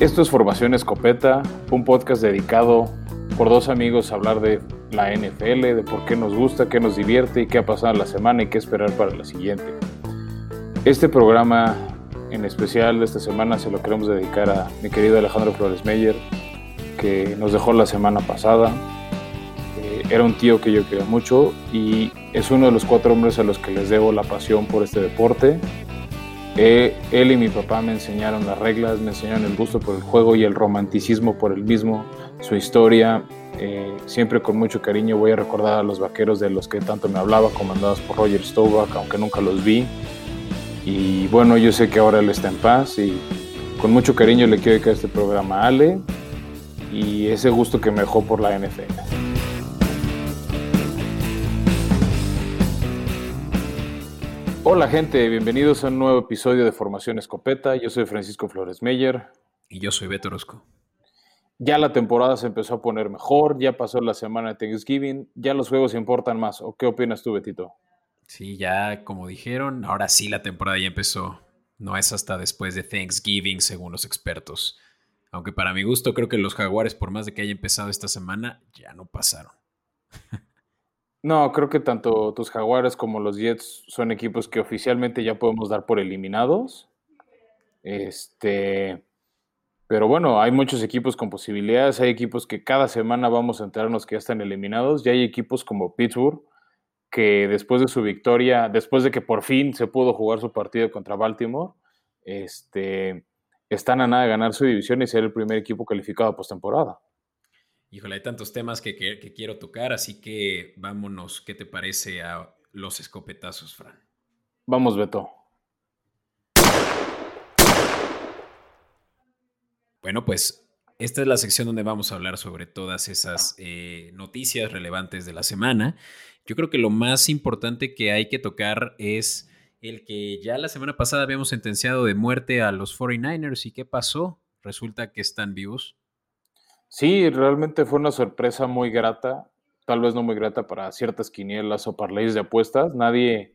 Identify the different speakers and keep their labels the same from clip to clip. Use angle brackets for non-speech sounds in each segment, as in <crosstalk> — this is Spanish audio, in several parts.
Speaker 1: Esto es Formación Escopeta, un podcast dedicado por dos amigos a hablar de la NFL, de por qué nos gusta, qué nos divierte y qué ha pasado en la semana y qué esperar para la siguiente. Este programa en especial de esta semana se lo queremos dedicar a mi querido Alejandro Flores Meyer, que nos dejó la semana pasada. Eh, era un tío que yo quería mucho y es uno de los cuatro hombres a los que les debo la pasión por este deporte eh, él y mi papá me enseñaron las reglas, me enseñaron el gusto por el juego y el romanticismo por el mismo, su historia. Eh, siempre con mucho cariño voy a recordar a los vaqueros de los que tanto me hablaba, comandados por Roger Staubach, aunque nunca los vi. Y bueno, yo sé que ahora él está en paz y con mucho cariño le quiero dedicar este programa a Ale y ese gusto que me dejó por la NFL. Hola gente, bienvenidos a un nuevo episodio de Formación Escopeta. Yo soy Francisco Flores Meyer.
Speaker 2: Y yo soy Beto Orozco.
Speaker 1: Ya la temporada se empezó a poner mejor, ya pasó la semana de Thanksgiving, ya los juegos importan más. ¿O qué opinas tú, Betito?
Speaker 2: Sí, ya como dijeron, ahora sí la temporada ya empezó. No es hasta después de Thanksgiving, según los expertos. Aunque para mi gusto creo que los jaguares, por más de que haya empezado esta semana, ya no pasaron. <laughs>
Speaker 1: No, creo que tanto tus Jaguares como los Jets son equipos que oficialmente ya podemos dar por eliminados. Este, pero bueno, hay muchos equipos con posibilidades, hay equipos que cada semana vamos a enterarnos que ya están eliminados, y hay equipos como Pittsburgh que después de su victoria, después de que por fin se pudo jugar su partido contra Baltimore, este, están a nada de ganar su división y ser el primer equipo calificado postemporada.
Speaker 2: Híjole, hay tantos temas que, quiero tocar, así que vámonos. ¿Qué te parece a los escopetazos, Fran?
Speaker 1: Vamos, Beto.
Speaker 2: Bueno, pues esta es la sección donde vamos a hablar sobre todas esas eh, noticias relevantes de la semana. Yo creo que lo más importante que hay que tocar es el que ya la semana pasada habíamos sentenciado de muerte a los 49ers. ¿Y qué pasó? Resulta que están vivos.
Speaker 1: Sí, realmente fue una sorpresa muy grata, tal vez no muy grata para ciertas quinielas o parlays de apuestas. Nadie,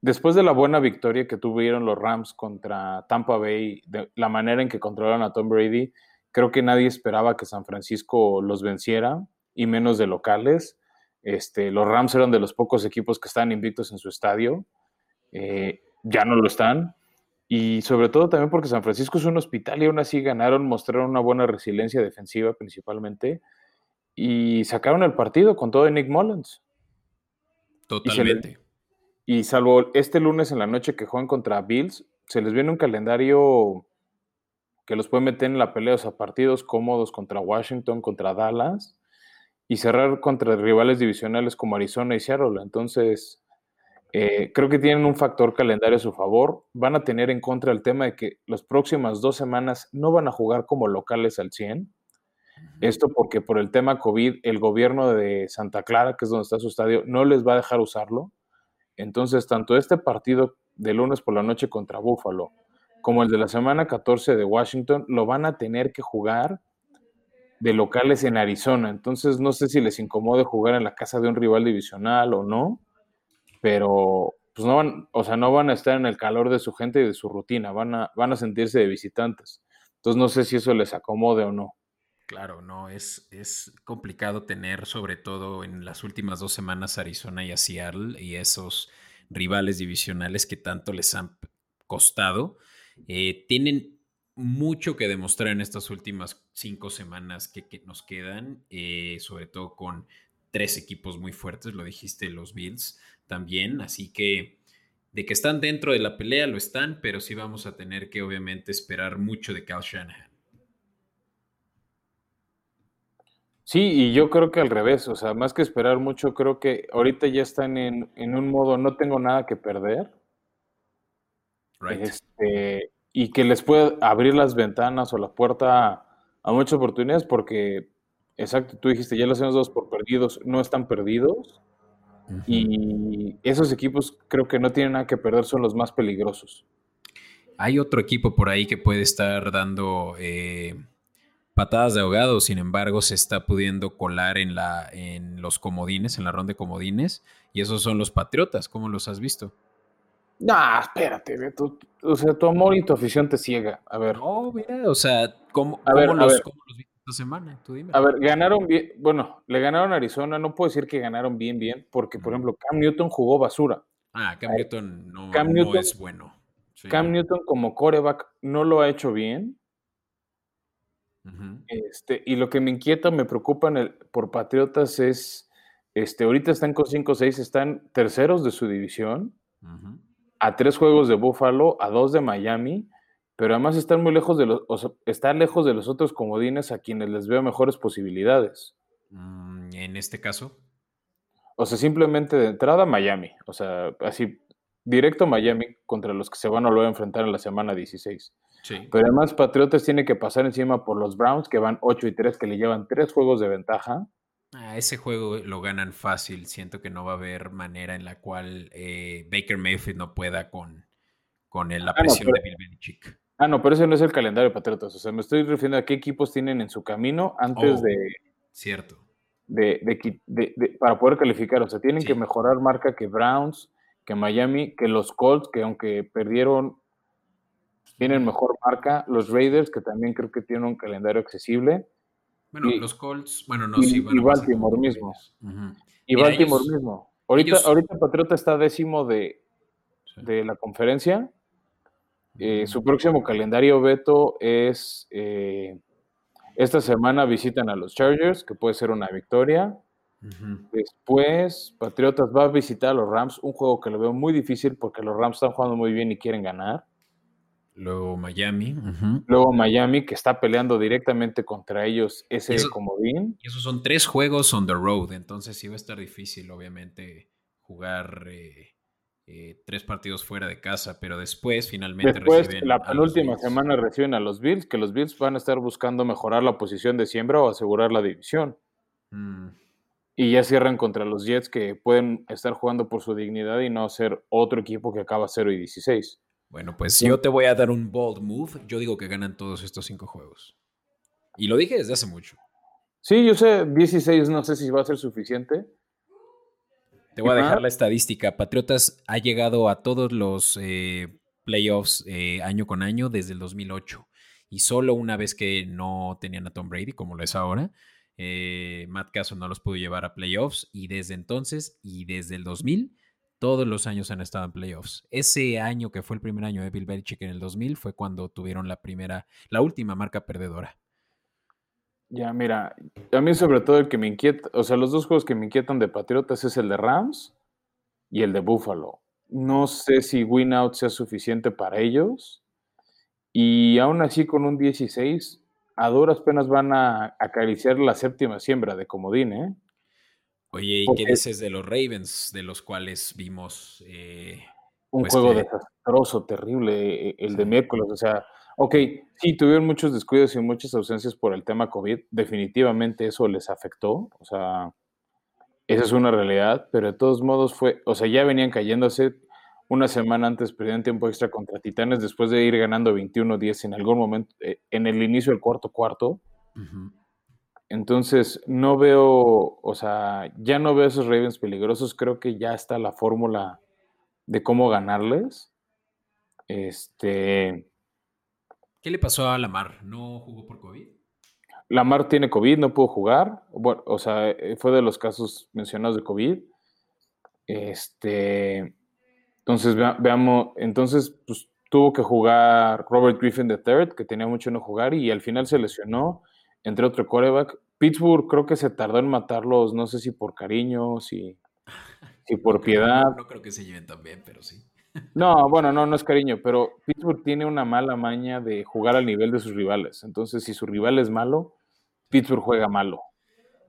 Speaker 1: después de la buena victoria que tuvieron los Rams contra Tampa Bay, de la manera en que controlaron a Tom Brady, creo que nadie esperaba que San Francisco los venciera, y menos de locales. Este, los Rams eran de los pocos equipos que estaban invictos en su estadio. Eh, ya no lo están. Y sobre todo también porque San Francisco es un hospital y aún así ganaron, mostraron una buena resiliencia defensiva principalmente y sacaron el partido con todo de Nick Mullins.
Speaker 2: Totalmente.
Speaker 1: Y, salvo este lunes en la noche que juegan contra Bills, se les viene un calendario que los puede meter en la pelea, o sea, partidos cómodos contra Washington, contra Dallas y cerrar contra rivales divisionales como Arizona y Seattle. Entonces, eh, creo que tienen un factor calendario a su favor. Van a tener en contra el tema de que las próximas dos semanas no van a jugar como locales al 100. Esto porque por el tema COVID, el gobierno de Santa Clara, que es donde está su estadio, no les va a dejar usarlo. Entonces, tanto este partido de lunes por la noche contra Buffalo como el de la semana 14 de Washington lo van a tener que jugar de locales en Arizona. Entonces, no sé si les incomode jugar en la casa de un rival divisional o no pero pues no van, o sea, no van a estar en el calor de su gente y de su rutina, van a, van a sentirse de visitantes. Entonces no sé si eso les acomode o no.
Speaker 2: Claro, no, es, es complicado tener, sobre todo en las últimas dos semanas, Arizona y a Seattle y esos rivales divisionales que tanto les han costado. Eh, tienen mucho que demostrar en estas últimas cinco semanas que, nos quedan, eh, sobre todo con tres equipos muy fuertes, lo dijiste, los Bills también, así que de que están dentro de la pelea lo están, pero sí vamos a tener que obviamente esperar mucho de Cal Shanahan.
Speaker 1: Sí, y yo creo que al revés, o sea, más que esperar mucho, creo que ahorita ya están en, un modo no tengo nada que perder. Este, y que les puede abrir las ventanas o la puerta a muchas oportunidades porque Exacto, tú dijiste, ya los hemos dos por perdidos, no están perdidos. Y esos equipos creo que no tienen nada que perder, son los más peligrosos.
Speaker 2: Hay otro equipo por ahí que puede estar dando eh, patadas de ahogado, sin embargo, se está pudiendo colar en, la, en los comodines, en la ronda de comodines, y esos son los Patriotas, ¿cómo los has visto?
Speaker 1: No, espérate, o sea, tu amor y tu afición te ciega. A ver.
Speaker 2: No, mira, o sea, ¿Cómo, los, viste esta semana? Tú dime.
Speaker 1: A ver, ganaron bien, bueno, le ganaron a Arizona, no puedo decir que ganaron bien, bien, porque, por ejemplo, Cam Newton jugó basura.
Speaker 2: Ah, Cam Newton no, es bueno.
Speaker 1: Cam Newton como coreback no lo ha hecho bien. este, y lo que me inquieta, me preocupa el, por Patriotas es, este, ahorita están con 5-6, están terceros de su división, a tres juegos de Buffalo, a dos de Miami, pero además están muy lejos de los, o están lejos de los otros comodines a quienes les veo mejores posibilidades.
Speaker 2: Mm, en este caso.
Speaker 1: O sea, simplemente de entrada Miami. O sea, así, directo Miami contra los que se van a volver a enfrentar en la semana 16. Sí. Pero además Patriotas tiene que pasar encima por los Browns, que van 8 y 3, que le llevan tres juegos de ventaja.
Speaker 2: Ah, ese juego lo ganan fácil. Siento que no va a haber manera en la cual eh, Baker Mayfield no pueda con, con la ah, presión de Bill Belichick.
Speaker 1: Ah, no, pero ese no es el calendario de Patriotas. O sea, me estoy refiriendo a qué equipos tienen en su camino antes oh, de.
Speaker 2: Cierto
Speaker 1: de, para poder calificar. O sea, tienen que mejorar marca que Browns, que Miami, que los Colts, que aunque perdieron, tienen mejor marca. Los Raiders, que también creo que tienen un calendario accesible.
Speaker 2: Bueno, los Colts, bueno, no, sí,
Speaker 1: Y Baltimore mismo. Y Baltimore mismo. Ahorita, ahorita Patriota está décimo de, de la conferencia. Eh, su próximo calendario, Beto, es eh, esta semana visitan a los Chargers, que puede ser una victoria. Después, Patriotas va a visitar a los Rams, un juego que lo veo muy difícil porque los Rams están jugando muy bien y quieren ganar.
Speaker 2: Luego Miami.
Speaker 1: Luego Miami, que está peleando directamente contra ellos ese comodín.
Speaker 2: Y esos son tres juegos on the road, entonces sí va a estar difícil, obviamente, jugar eh, eh, tres partidos fuera de casa, pero después finalmente
Speaker 1: después, La penúltima semana reciben a los Bills, que los Bills van a estar buscando mejorar la posición de siembra o asegurar la división. Mm. Y ya cierran contra los Jets que pueden estar jugando por su dignidad y no ser otro equipo que acaba 0 y 16.
Speaker 2: Bueno, pues yo te voy a dar un bold move. Yo digo que ganan todos estos cinco juegos. Y lo dije desde hace mucho.
Speaker 1: Sí, yo sé, 16 no sé si va a ser suficiente
Speaker 2: te voy a dejar la estadística. Patriotas ha llegado a todos los eh, playoffs eh, año con año desde el 2008. Y solo una vez que no tenían a Tom Brady, como lo es ahora, eh, Matt Castle no los pudo llevar a playoffs. Y desde entonces y desde el 2000, todos los años han estado en playoffs. Ese año que fue el primer año de Bill Belichick en el 2000 fue cuando tuvieron la primera, la última marca perdedora.
Speaker 1: Ya, mira, a mí sobre todo el que me inquieta, o sea, los dos juegos que me inquietan de Patriotas es el de Rams y el de Buffalo. No sé si win out sea suficiente para ellos. Y aún así, con un 16, a duras penas van a acariciar la séptima siembra de Comodín, ¿eh?
Speaker 2: Oye, ¿y qué dices de los Ravens, de los cuales vimos... Eh,
Speaker 1: un pues juego desastroso, terrible, eh, el de miércoles, o sea, Ok, sí, tuvieron muchos descuidos y muchas ausencias por el tema COVID. Definitivamente eso les afectó. O sea, esa es una realidad, pero de todos modos fue, o sea, ya venían cayéndose. Una semana antes perdían tiempo extra contra Titanes después de ir ganando 21-10 en algún momento, eh, en el inicio del cuarto cuarto. Entonces, no veo, o sea, ya no veo esos Ravens peligrosos. Creo que ya está la fórmula de cómo ganarles. Este
Speaker 2: ¿Qué le pasó a Lamar? ¿No jugó por COVID?
Speaker 1: Lamar tiene COVID, no pudo jugar. Bueno, o sea, eh, fue de los casos mencionados de COVID. Este, entonces, veamos, entonces, pues tuvo que jugar Robert Griffin III, que tenía mucho no jugar, y al final se lesionó, entre otro coreback. Pittsburgh creo que se tardó en matarlos, no sé si por cariño, si, si por piedad.
Speaker 2: no creo que se lleven tan bien, pero sí.
Speaker 1: No, bueno, no, no es cariño, pero Pittsburgh tiene una mala maña de jugar al nivel de sus rivales. Entonces, si su rival es malo, Pittsburgh juega malo.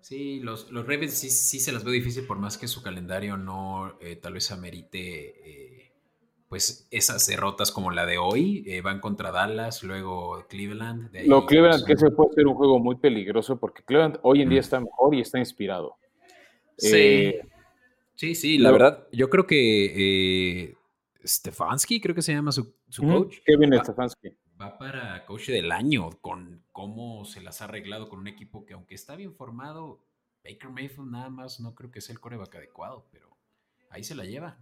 Speaker 2: Sí, los, los Ravens sí, sí se las veo difícil por más que su calendario no eh, tal vez amerite eh, pues esas derrotas como la de hoy. Eh, van contra Dallas, luego Cleveland.
Speaker 1: Lo Cleveland pues, que se puede ser un juego muy peligroso porque Cleveland hoy en día está mejor y está inspirado.
Speaker 2: Sí, sí, sí, la verdad, yo creo que Stefanski, creo que se llama su, coach.
Speaker 1: Kevin Stefanski.
Speaker 2: Va para coach del año con cómo se las ha arreglado con un equipo que aunque está bien formado, Baker Mayfield nada más no creo que sea el coreback adecuado, pero ahí se la lleva.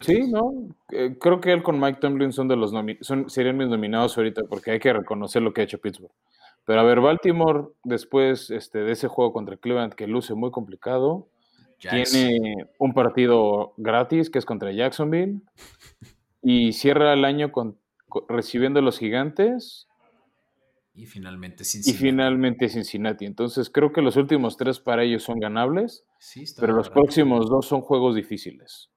Speaker 1: Sí, no. Eh, creo que él con Mike Tomlin son de los son, serían mis nominados ahorita porque hay que reconocer lo que ha hecho Pittsburgh. Pero a ver, Baltimore, después este, de ese juego contra Cleveland que luce muy complicado, tiene un partido gratis que es contra Jacksonville y cierra el año con, recibiendo a los gigantes.
Speaker 2: Y finalmente Cincinnati.
Speaker 1: Y finalmente Cincinnati. Entonces creo que los últimos tres para ellos son ganables, pero los próximos dos son juegos difíciles.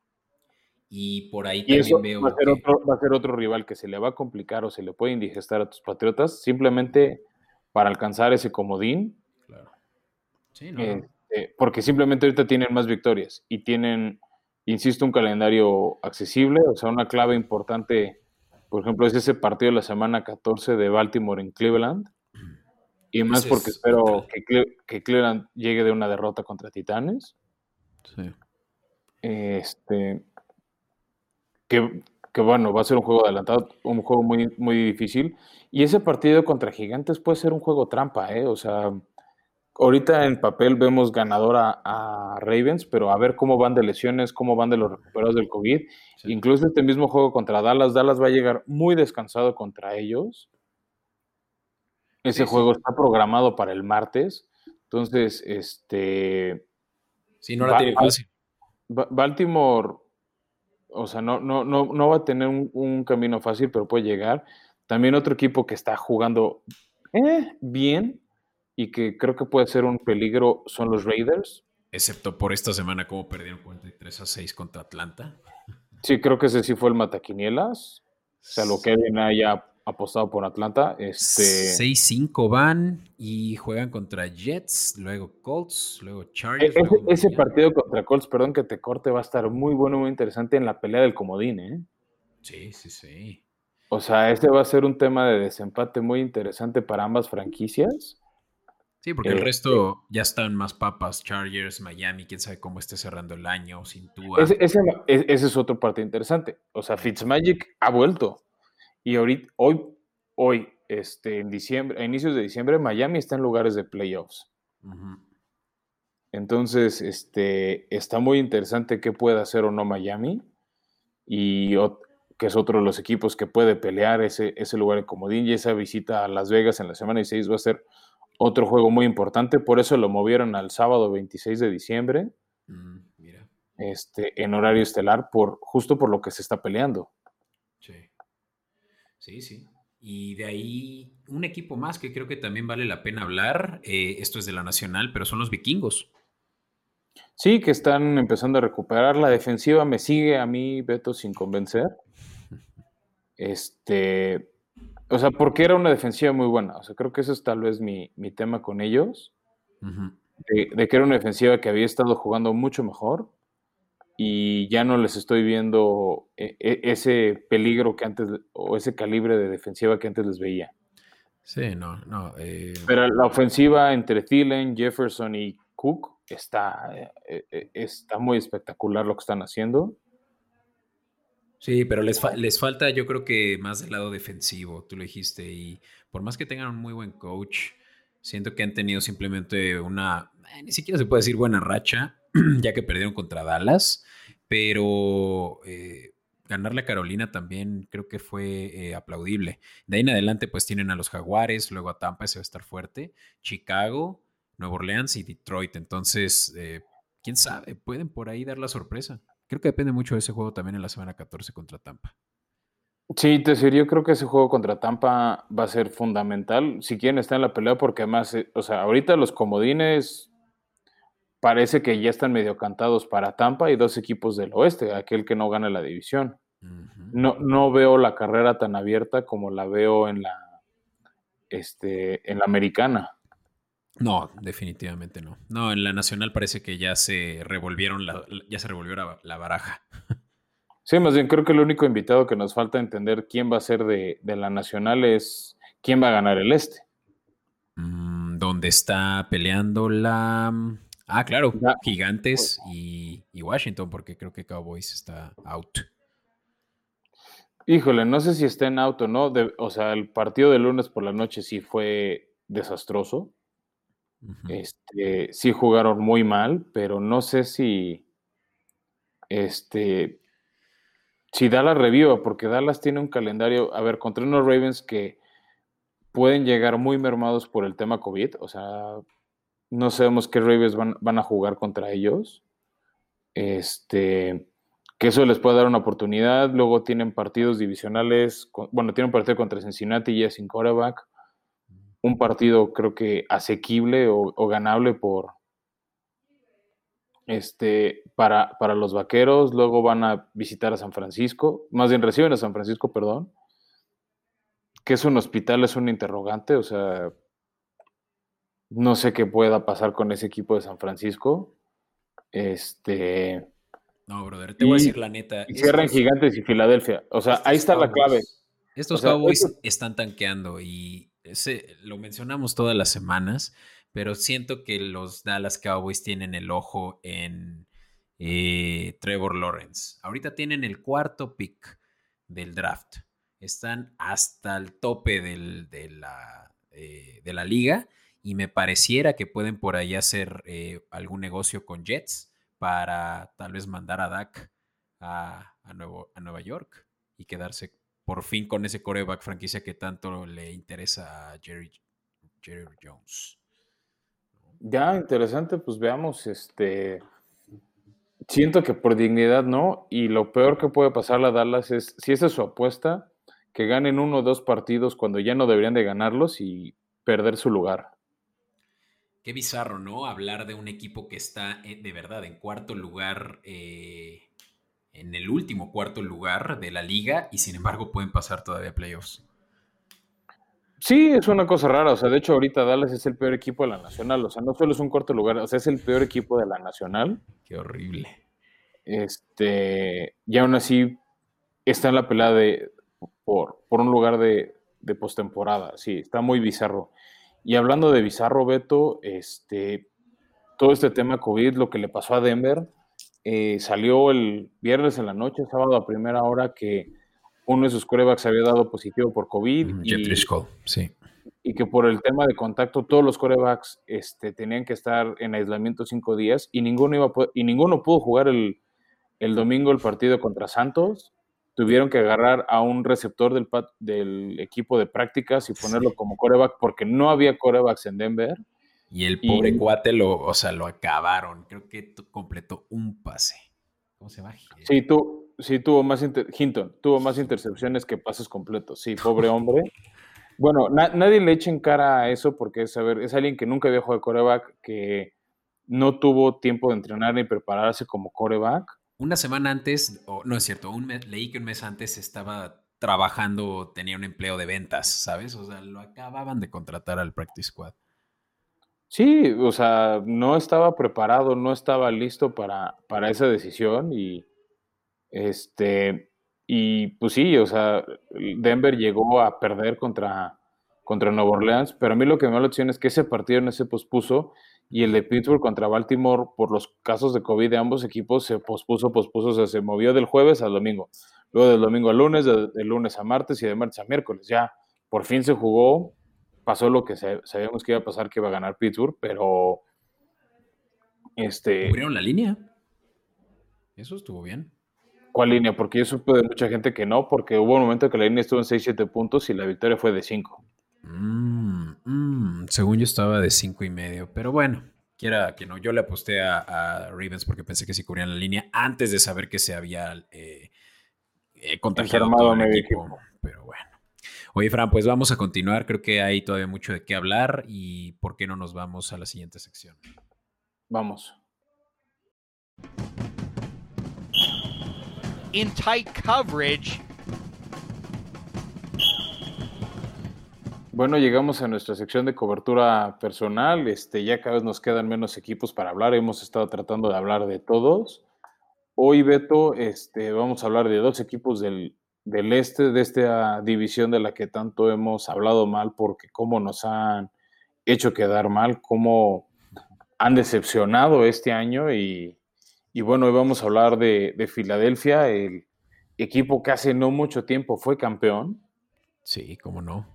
Speaker 2: Y por ahí también veo.
Speaker 1: Va a, ser otro, va a ser otro rival que se le va a complicar o se le puede indigestar a tus patriotas simplemente para alcanzar ese comodín. Claro. Sí, no. Eh, eh, porque simplemente ahorita tienen más victorias y tienen, insisto, un calendario accesible, o sea, una clave importante, por ejemplo, es ese partido de la semana 14 de Baltimore en Cleveland. Y más porque espero que, Cleveland llegue de una derrota contra Titanes. Sí. Este, que, que, bueno, va a ser un juego adelantado, un juego muy, muy difícil. Y ese partido contra Gigantes puede ser un juego trampa, ¿eh? O sea, ahorita en papel vemos ganadora a Ravens, pero a ver cómo van de lesiones, cómo van de los recuperados del COVID. Incluso este mismo juego contra Dallas, Dallas va a llegar muy descansado contra ellos. Ese juego está programado para el martes. Entonces, este.
Speaker 2: Sí, no la tiene fácil.
Speaker 1: Baltimore, o sea, no, no, no, no va a tener un, camino fácil, pero puede llegar. También otro equipo que está jugando eh, bien, y que creo que puede ser un peligro son los Raiders.
Speaker 2: Excepto por esta semana, como perdieron 43 a 6 contra Atlanta.
Speaker 1: Sí, creo que ese sí fue el Mataquinielas. O sea, lo que alguien haya apostado por Atlanta. Este...
Speaker 2: 6-5 van y juegan contra Jets, luego Colts, luego Chargers.
Speaker 1: Ese, partido contra Colts, perdón que te corte, va a estar muy bueno, muy interesante en la pelea del comodín, ¿eh?
Speaker 2: Sí, sí, sí.
Speaker 1: O sea, este va a ser un tema de desempate muy interesante para ambas franquicias.
Speaker 2: Sí, porque el este resto ya están más papas, Chargers, Miami, quién sabe cómo esté cerrando el año, sin Tua.
Speaker 1: Ese, es otro parte interesante. O sea, Fitzmagic ha vuelto. Y ahorita, hoy, hoy, este, en diciembre, a inicios de diciembre, Miami está en lugares de playoffs. Entonces, este, está muy interesante qué puede hacer o no Miami. Y que es otro de los equipos que puede pelear ese, ese lugar de comodín. Y esa visita a Las Vegas en la semana 16 va a ser otro juego muy importante, por eso lo movieron al sábado 26 de diciembre, mm, Este, en horario estelar, por, justo por lo que se está peleando.
Speaker 2: Sí, sí, sí. Y de ahí un equipo más que creo que también vale la pena hablar, eh, esto es de la Nacional, pero son los vikingos.
Speaker 1: Sí, que están empezando a recuperar. La defensiva me sigue a mí, Beto, sin convencer. <laughs> Este, o sea, porque era una defensiva muy buena. O sea, creo que eso es tal vez mi, tema con ellos. de, que era una defensiva que había estado jugando mucho mejor y ya no les estoy viendo e, e, ese peligro que antes, o ese calibre de defensiva que antes les veía.
Speaker 2: Sí, no, no.
Speaker 1: Eh, Pero la ofensiva entre Thielen, Jefferson y Cook está, eh, eh, está muy espectacular lo que están haciendo.
Speaker 2: Sí, pero les, les falta yo creo que más del lado defensivo, tú lo dijiste, y por más que tengan un muy buen coach, siento que han tenido simplemente una, eh, ni siquiera se puede decir buena racha, <clears throat> ya que perdieron contra Dallas, pero eh, ganarle a Carolina también creo que fue eh, aplaudible. De ahí en adelante pues tienen a los Jaguares, luego a Tampa, ese va a estar fuerte, Chicago, Nueva Orleans y Detroit, entonces, quién sabe, pueden por ahí dar la sorpresa. Creo que depende mucho de ese juego también en la semana 14 contra Tampa.
Speaker 1: Sí, te decir, yo creo que ese juego contra Tampa va a ser fundamental. Si quieren estar en la pelea, porque además, eh, o sea, ahorita los comodines parece que ya están medio cantados para Tampa y dos equipos del oeste, aquel que no gana la división. No, no veo la carrera tan abierta como la veo en la, este, en la americana.
Speaker 2: No, definitivamente no. No, en la nacional parece que ya se revolvieron la, ya se revolvió la, baraja.
Speaker 1: Sí, más bien creo que el único invitado que nos falta entender quién va a ser de, la nacional es quién va a ganar el este.
Speaker 2: Mm, ¿Dónde está peleando la... Ah, claro, Gigantes y, Washington, porque creo que Cowboys está out.
Speaker 1: Híjole, no sé si está en out o no. o sea, el partido de lunes por la noche sí fue desastroso. Este, sí jugaron muy mal, pero no sé si este si Dallas reviva, porque Dallas tiene un calendario, a ver, contra unos Ravens que pueden llegar muy mermados por el tema COVID, o sea, no sabemos qué Ravens van, van a jugar contra ellos. Este, que eso les puede dar una oportunidad. Luego tienen partidos divisionales, bueno, tienen un partido contra Cincinnati ya sin quarterback. Un partido creo que asequible o, ganable por este para, para, los vaqueros. Luego van a visitar a San Francisco, más bien reciben a San Francisco, perdón. Que es un hospital, es un interrogante, o sea, no sé qué pueda pasar con ese equipo de San Francisco. Este
Speaker 2: no, brother, te voy a decir la neta.
Speaker 1: cierran Gigantes y Filadelfia. O sea, ahí está la clave.
Speaker 2: Estos Cowboys están tanqueando y lo mencionamos todas las semanas, pero siento que los Dallas Cowboys tienen el ojo en eh, Trevor Lawrence. Ahorita tienen el cuarto pick del draft. Están hasta el tope de, la, eh, de, la, liga y me pareciera que pueden por ahí hacer eh, algún negocio con Jets para tal vez mandar a Dak a, a Nueva York y quedarse por fin con ese coreback franquicia que tanto le interesa a Jerry, Jones.
Speaker 1: Ya, interesante, pues veamos, este, siento que por dignidad no, y lo peor que puede pasar a Dallas es, si esa es su apuesta, que ganen uno o dos partidos cuando ya no deberían de ganarlos y perder su lugar.
Speaker 2: Qué bizarro, ¿no? Hablar de un equipo que está eh, de verdad en cuarto lugar, eh, en el último cuarto lugar de la liga y sin embargo pueden pasar todavía playoffs.
Speaker 1: Sí, es una cosa rara. O sea, de hecho, ahorita Dallas es el peor equipo de la Nacional. O sea, no solo es un cuarto lugar, o sea, es el peor equipo de la Nacional.
Speaker 2: Qué horrible.
Speaker 1: Este, y aún así está en la pelea de por, por un lugar de, de postemporada. Sí, está muy bizarro. Y hablando de Bizarro, Beto, este, todo este tema COVID, lo que le pasó a Denver, eh, salió el viernes en la noche, sábado a primera hora, que uno de sus corebacks había dado positivo por COVID.
Speaker 2: y, sí.
Speaker 1: Y que por el tema de contacto, todos los corebacks este, tenían que estar en aislamiento cinco días y ninguno, iba y ninguno pudo jugar el, el domingo el partido contra Santos tuvieron que agarrar a un receptor del, del equipo de prácticas y ponerlo como coreback porque no había corebacks en Denver.
Speaker 2: Y el pobre cuate lo, o sea, lo acabaron. Creo que completó un pase. ¿Cómo se llama?
Speaker 1: Sí, tú, sí tuvo más Hinton, tuvo más intercepciones que pases completos. Sí, <laughs> pobre hombre. Bueno, nadie le echa en cara a eso porque es, es alguien que nunca jugado de coreback, que no tuvo tiempo de entrenar ni prepararse como coreback
Speaker 2: una semana antes, o no es cierto, un leí que un mes antes estaba trabajando, tenía un empleo de ventas, ¿sabes? O sea, lo acababan de contratar al Practice Squad.
Speaker 1: Sí, o sea, no estaba preparado, no estaba listo para, para esa decisión y este y pues sí, o sea, Denver llegó a perder contra, contra Nueva Orleans, pero a mí lo que me da la opción es que ese partido no se pospuso y el de Pittsburgh contra Baltimore, por los casos de COVID de ambos equipos, se pospuso, pospuso, o sea, se movió del jueves al domingo, luego del domingo al lunes, del, lunes a martes y de martes a miércoles. Ya por fin se jugó, pasó lo que sabíamos que iba a pasar, que iba a ganar Pittsburgh, pero... Este,
Speaker 2: ¿Cubrieron la línea? Eso estuvo bien.
Speaker 1: ¿Cuál línea? Porque yo supe de mucha gente que no, porque hubo un momento que la línea estuvo en 6-7 puntos y la victoria fue de 5.
Speaker 2: Mm, mm, según yo estaba de cinco y medio, pero bueno, quiera que no, yo le aposté a, Ravens porque pensé que sí cubrían la línea antes de saber que se había eh, eh contagiado todo el equipo, Pero bueno. Oye, Fran, pues vamos a continuar. Creo que hay todavía mucho de qué hablar y ¿por qué no nos vamos a la siguiente sección?
Speaker 1: Vamos.
Speaker 3: In tight coverage.
Speaker 1: Bueno, llegamos a nuestra sección de cobertura personal. Este, ya cada vez nos quedan menos equipos para hablar. Hemos estado tratando de hablar de todos. Hoy, Beto, este, vamos a hablar de dos equipos del, del este, de esta división de la que tanto hemos hablado mal, porque cómo nos han hecho quedar mal, cómo han decepcionado este año. Y, y bueno, hoy vamos a hablar de, de Filadelfia, el equipo que hace no mucho tiempo fue campeón.
Speaker 2: Sí, cómo no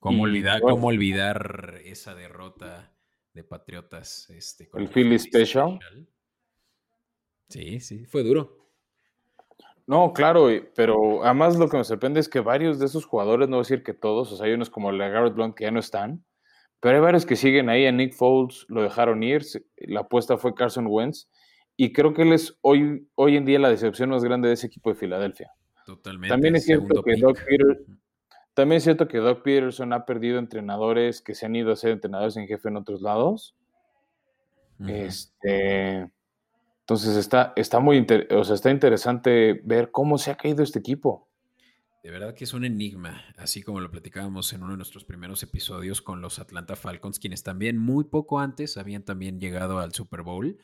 Speaker 2: ¿Cómo olvidar, ¿Cómo olvidar esa derrota de Patriotas? Este,
Speaker 1: el Philly Special.
Speaker 2: Sí, sí, fue duro.
Speaker 1: No, claro, pero además lo que me sorprende es que varios de esos jugadores, no voy a decir que todos, o sea, hay unos como la Garrett Blunt que ya no están, pero hay varios que siguen ahí. A Nick Foles lo dejaron ir, la apuesta fue Carson Wentz, y creo que él es hoy, hoy en día la decepción más grande de ese equipo de Filadelfia.
Speaker 2: Totalmente.
Speaker 1: También es cierto que Doc también es cierto que Doc Peterson ha perdido entrenadores que se han ido a ser entrenadores en jefe en otros lados. Este, entonces está, está muy o sea, está interesante ver cómo se ha caído este equipo.
Speaker 2: De verdad que es un enigma, así como lo platicábamos en uno de nuestros primeros episodios con los Atlanta Falcons, quienes también muy poco antes habían también llegado al Super Bowl.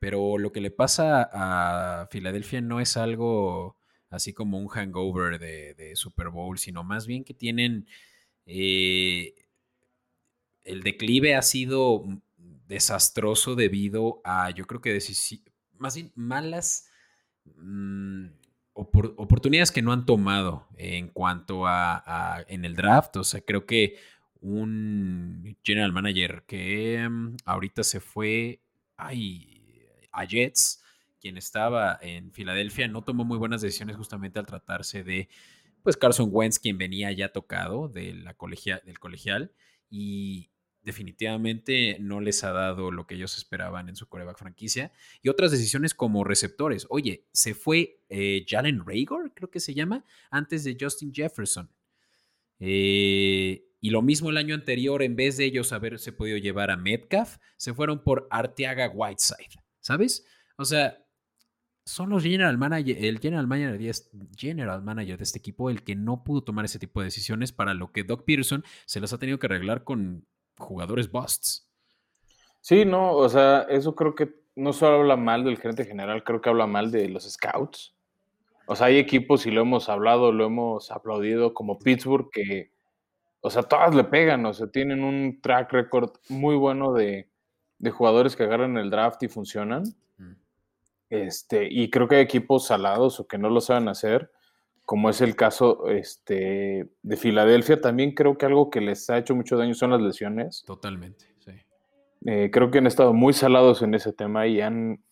Speaker 2: Pero lo que le pasa a Filadelfia no es algo así como un hangover de, Super Bowl, sino más bien que tienen... Eh, el declive ha sido desastroso debido a, yo creo que más bien malas mm, oportunidades que no han tomado en cuanto a, en el draft. O sea, creo que un general manager que mm, ahorita se fue ay, a Jets, quien estaba en Filadelfia, no tomó muy buenas decisiones justamente al tratarse de pues Carson Wentz, quien venía ya tocado de la colegia, del colegial, y, definitivamente no les ha dado lo que ellos esperaban en su coreback franquicia. Y otras decisiones como receptores. Oye, se fue eh, Jalen Rager, creo que se llama, antes de Justin Jefferson. Eh, y lo mismo el año anterior, en vez de ellos haberse podido llevar a Metcalf, se fueron por Arteaga Whiteside, ¿sabes? O sea, son los general manager, el general manager, general manager de este equipo el que no pudo tomar ese tipo de decisiones para lo que Doc Peterson se las ha tenido que arreglar con jugadores busts.
Speaker 1: Sí, no, o sea, eso creo que no solo habla mal del gerente general, creo que habla mal de los scouts. O sea, hay equipos y lo hemos hablado, lo hemos aplaudido, como Pittsburgh, que, o sea, todas le pegan, o sea, tienen un track record muy bueno de, jugadores que agarran el draft y funcionan. Mm. Este, y creo que hay equipos salados o que no lo saben hacer como es el caso este, de Filadelfia. También creo que algo que les ha hecho mucho daño son las lesiones.
Speaker 2: Totalmente, sí.
Speaker 1: Eh, creo que han estado muy salados en ese tema y han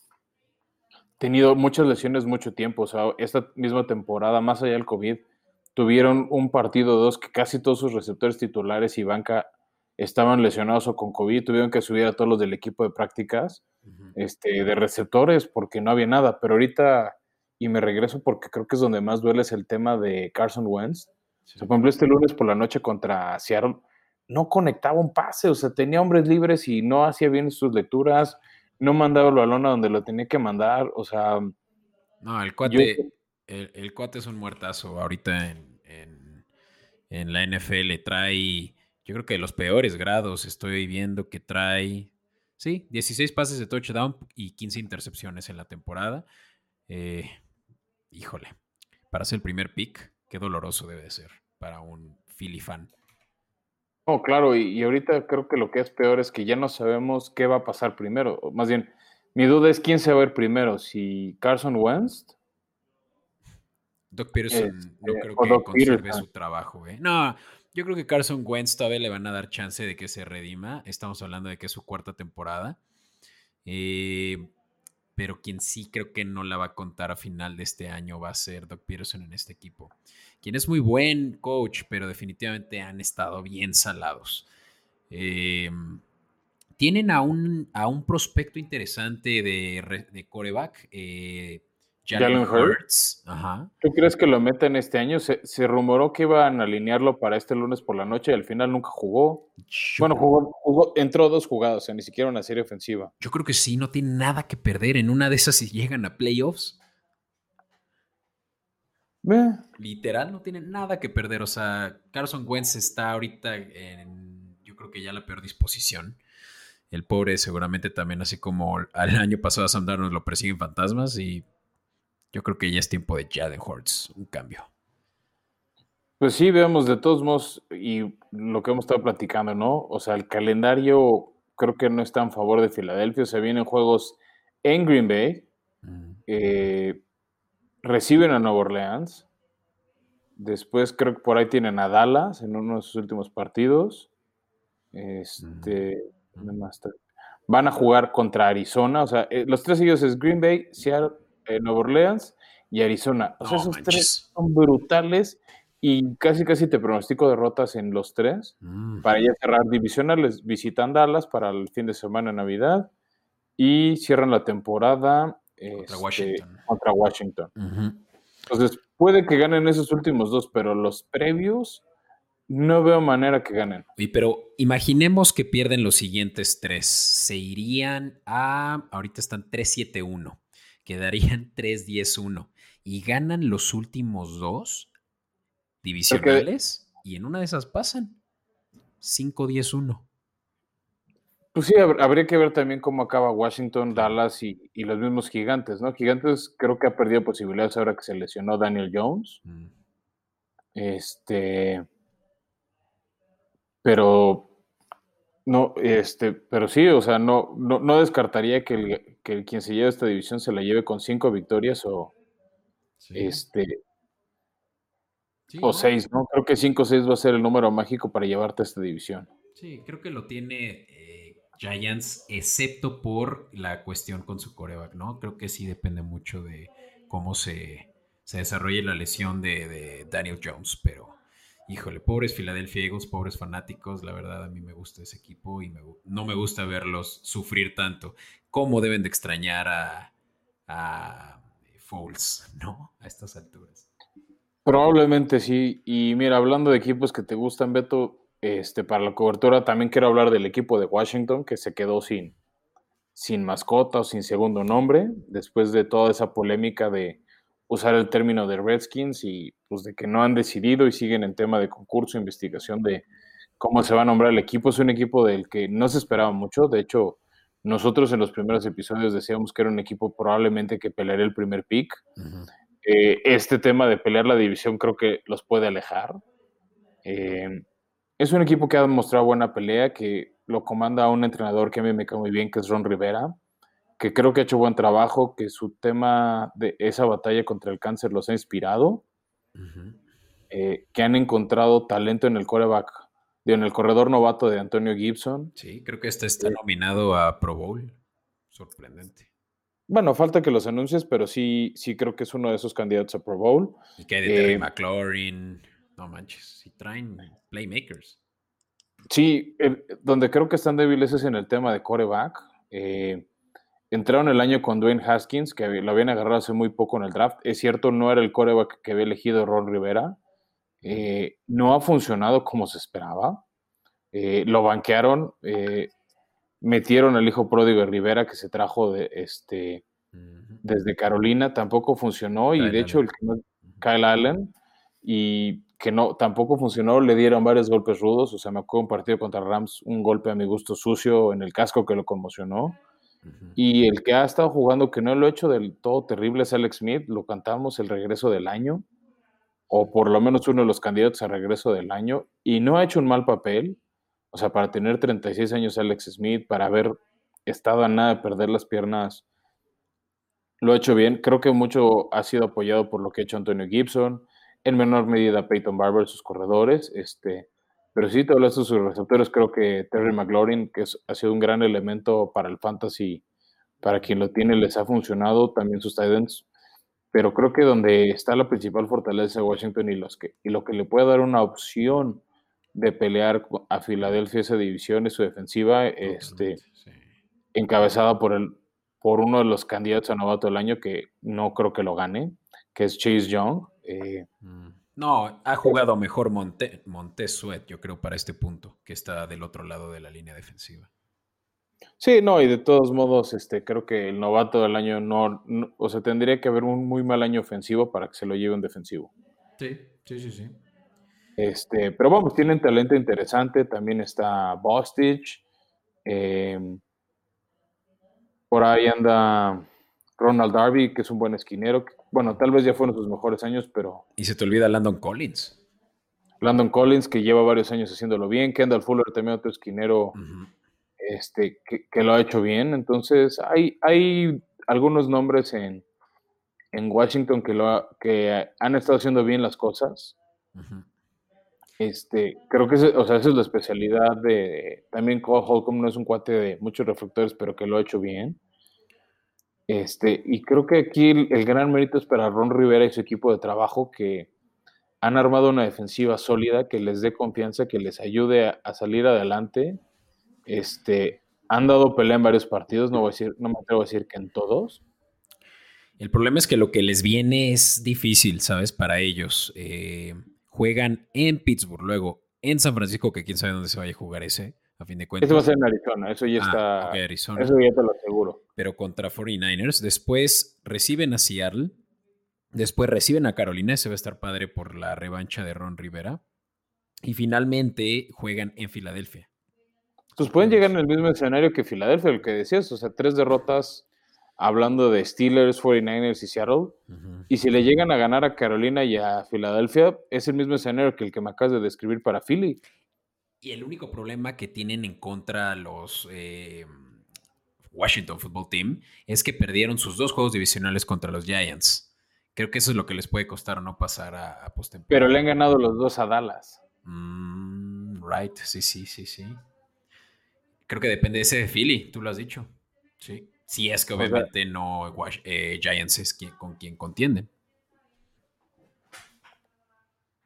Speaker 1: tenido muchas lesiones mucho tiempo. O sea, esta misma temporada, más allá del COVID, tuvieron un partido o dos que casi todos sus receptores titulares y banca estaban lesionados o con COVID, tuvieron que subir a todos los del equipo de prácticas este, de receptores porque no había nada. Pero ahorita y me regreso porque creo que es donde más duele es el tema de Carson Wentz. por ejemplo, este lunes por la noche contra Seattle no conectaba un pase, o sea, tenía hombres libres y no hacía bien sus lecturas, no mandaba el balón a donde lo tenía que mandar, o sea...
Speaker 2: No, el cuate, el, cuate es un muertazo ahorita en, en, en la NFL, trae, yo creo que de los peores grados, estoy viendo que trae, sí, 16 pases de touchdown y 15 intercepciones en la temporada. Eh, híjole, para ser el primer pick, qué doloroso debe de ser para un Philly fan.
Speaker 1: Oh, claro, y, ahorita creo que lo que es peor es que ya no sabemos qué va a pasar primero. Más bien, mi duda es quién se va a ver primero, si Carson Wentz.
Speaker 2: Doc Peterson no este, creo que conserve su trabajo. ¿eh? No, yo creo que Carson Wentz todavía le van a dar chance de que se redima. Estamos hablando de que es su cuarta temporada. Eh, pero quien sí creo que no la va a contar a final de este año va a ser Doc Peterson en este equipo. Quien es muy buen coach, pero definitivamente han estado bien salados. Em, tienen a un, a un prospecto interesante de, de coreback. Eh,
Speaker 1: Jalen Hurts. ¿Tú crees que lo meten este año? Se, rumoró que iban a alinearlo para este lunes por la noche y al final nunca jugó. Bueno, jugó, entró dos jugadas, o sea, ni siquiera una serie ofensiva.
Speaker 2: Yo creo que sí, no tiene nada que perder en una de esas si llegan a playoffs. Literal, no tiene nada que perder. O sea, Carson Wentz está ahorita en, yo creo que ya la peor disposición. El pobre seguramente también, así como al año pasado a Sam Darnold lo persiguen fantasmas y yo creo que ya es tiempo de Jaden Hurts, un cambio.
Speaker 1: Pues sí, veamos de todos modos, y lo que hemos estado platicando, ¿no? O sea, el calendario creo que no está en favor de Filadelfia. O sea, vienen juegos en Green Bay, eh, reciben a Nueva Orleans, después creo que por ahí tienen a Dallas en uno de sus últimos partidos. Este, van a jugar contra Arizona, o sea, eh, los tres seguidos es Green Bay, Seattle, Nueva Orleans y Arizona. O sea,
Speaker 2: No
Speaker 1: esos
Speaker 2: manches.
Speaker 1: tres son brutales y casi casi te pronostico derrotas en los tres.
Speaker 2: Mm.
Speaker 1: Para ya cerrar divisionales, visitan Dallas para el fin de semana de Navidad y cierran la temporada
Speaker 2: Contra
Speaker 1: este,
Speaker 2: Washington.
Speaker 1: contra Washington.
Speaker 2: Ujú.
Speaker 1: Entonces, puede que ganen esos últimos dos, pero los previos no veo manera que ganen.
Speaker 2: Oye, pero imaginemos que pierden los siguientes tres. Se irían a. Ahorita están 3-7-1. Quedarían <laughs> 3-10-1. Y ganan los últimos dos divisionales. Y en una de esas pasan. 5-10-1.
Speaker 1: Pues sí, hab- habría que ver también cómo acaba Washington, Dallas y, y los mismos gigantes, ¿no? Gigantes creo que ha perdido posibilidades ahora que se lesionó Daniel Jones.
Speaker 2: Mm.
Speaker 1: Este. Pero. No, este, pero sí, o sea, no, no, no descartaría que, el, que el quien se lleve esta división se la lleve con cinco victorias o,
Speaker 2: Sí.
Speaker 1: este,
Speaker 2: Sí,
Speaker 1: o
Speaker 2: ¿no?
Speaker 1: seis, ¿no? Creo que cinco o seis va a ser el número mágico para llevarte a esta división.
Speaker 2: Sí, creo que lo tiene eh, Giants, excepto por la cuestión con su coreback, ¿no? Creo que sí depende mucho de cómo se, se desarrolle la lesión de, de Daniel Jones, pero híjole, pobres Philadelphia Eagles, pobres fanáticos, la verdad a mí me gusta ese equipo y me no me gusta verlos sufrir tanto. ¿Cómo deben de extrañar a, a Foles, ¿no? A estas alturas.
Speaker 1: Probablemente sí. Y mira, hablando de equipos que te gustan, Beto, este, para la cobertura también quiero hablar del equipo de Washington que se quedó sin, sin mascota o sin segundo nombre después de toda esa polémica de usar el término de Redskins y pues de que no han decidido y siguen en tema de concurso, investigación de cómo se va a nombrar el equipo. Es un equipo del que no se esperaba mucho. De hecho, nosotros en los primeros episodios decíamos que era un equipo probablemente que pelearía el primer pick. Eh, este tema de pelear la división creo que los puede alejar. Eh, es un equipo que ha demostrado buena pelea, que lo comanda un entrenador que a mí me cae muy bien, que es Ron Rivera, que creo que ha hecho buen trabajo, que su tema de esa batalla contra el cáncer los ha inspirado, eh, que han encontrado talento en el coreback, en el corredor novato de Antonio Gibson.
Speaker 2: Sí, creo que este está nominado a Pro Bowl. Sorprendente.
Speaker 1: Bueno, falta que los anuncies, pero sí, sí creo que es uno de esos candidatos a Pro Bowl.
Speaker 2: Y que hay de Terry
Speaker 1: Eh,
Speaker 2: McLaurin. No manches, si traen playmakers.
Speaker 1: Sí, donde creo que están débiles es en el tema de coreback. Eh, entraron el año con Dwayne Haskins, que lo habían agarrado hace muy poco en el draft. Es cierto, no era el coreback que había elegido Ron Rivera. Eh, no ha funcionado como se esperaba. Eh, lo banquearon, eh, metieron al hijo pródigo de Rivera que se trajo de, este, desde Carolina, tampoco funcionó. Y de hecho, el que no- Kyle Allen, y que no, tampoco funcionó, le dieron varios golpes rudos. O sea, me acuerdo un partido contra Rams, un golpe a mi gusto sucio en el casco que lo conmocionó. Y el que ha estado jugando, que no lo ha hecho del todo terrible, es Alex Smith. Lo cantamos el regreso del año, o por lo menos uno de los candidatos a regreso del año, y no ha hecho un mal papel. O sea, para tener 36 años Alex Smith, para haber estado a nada de perder las piernas, lo ha hecho bien. Creo que mucho ha sido apoyado por lo que ha hecho Antonio Gibson, en menor medida Peyton Barber, sus corredores. Este, pero sí, te hablas de sus receptores. Creo que Terry McLaurin, que es- ha sido un gran elemento para el fantasy, para quien lo tiene, les ha funcionado. También sus tight ends. Pero creo que donde está la principal fortaleza de Washington y, los que, y lo que le puede dar una opción de pelear a Filadelfia esa división es su defensiva. Este,
Speaker 2: sí.
Speaker 1: encabezada por, el, por uno de los candidatos a novato del año que no creo que lo gane, que es Chase Young. Eh,
Speaker 2: Mm. No, ha jugado mejor Monte, Montez Sweat, yo creo, para este punto, que está del otro lado de la línea defensiva.
Speaker 1: sí, no, y de todos modos, este, creo que el novato del año no, no- o sea, tendría que haber un muy mal año ofensivo para que se lo lleve un defensivo.
Speaker 2: Sí, sí, sí, sí.
Speaker 1: Este, pero vamos, tienen talento interesante, también está Bostich, eh, por ahí anda Ronald Darby, que es un buen esquinero, que, bueno, tal vez ya fueron sus mejores años, pero
Speaker 2: Y se te olvida Landon Collins.
Speaker 1: Landon Collins, que lleva varios años haciéndolo bien, Kendall Fuller, también otro esquinero este, que, que lo ha hecho bien. Entonces, hay, hay algunos nombres en, en Washington que, lo ha- que han estado haciendo bien las cosas. Este, creo que o sea, esa es la especialidad de... También Cole Holcomb no es un cuate de muchos reflectores, pero que lo ha hecho bien. Este, y creo que aquí el, gran mérito es para Ron Rivera y su equipo de trabajo que han armado una defensiva sólida que les dé confianza, que les ayude a, a salir adelante. Este, han dado pelea en varios partidos, no, voy a decir, no me atrevo a decir que en todos.
Speaker 2: El problema es que lo que les viene es difícil, ¿sabes? Para ellos. Eh, juegan en Pittsburgh, luego en San Francisco, que quién sabe dónde se vaya a jugar ese, a fin de cuentas.
Speaker 1: Eso va a ser en Arizona, eso ya ah, está. Arizona. Eso ya te lo aseguro.
Speaker 2: Pero contra 49ers. Después reciben a Seattle. Después reciben a Carolina, ese va a estar padre por la revancha de Ron Rivera. Y finalmente juegan en Filadelfia.
Speaker 1: Pues pueden llegar en el mismo escenario que Filadelfia, el que decías, o sea, tres derrotas hablando de Steelers, 49ers y Seattle. Y si le llegan a ganar a Carolina y a Filadelfia, es el mismo escenario que el que me acabas de describir para Philly.
Speaker 2: Y el único problema que tienen en contra los eh, Washington Football Team es que perdieron sus dos juegos divisionales contra los Giants. Creo que eso es lo que les puede costar no pasar a, a postemporada.
Speaker 1: Pero le han ganado los dos a Dallas.
Speaker 2: Mm, right, sí, sí, sí, sí. Creo que depende de ese de Philly, tú lo has dicho. Sí. Si es que obviamente no eh, Giants es con quien contienden.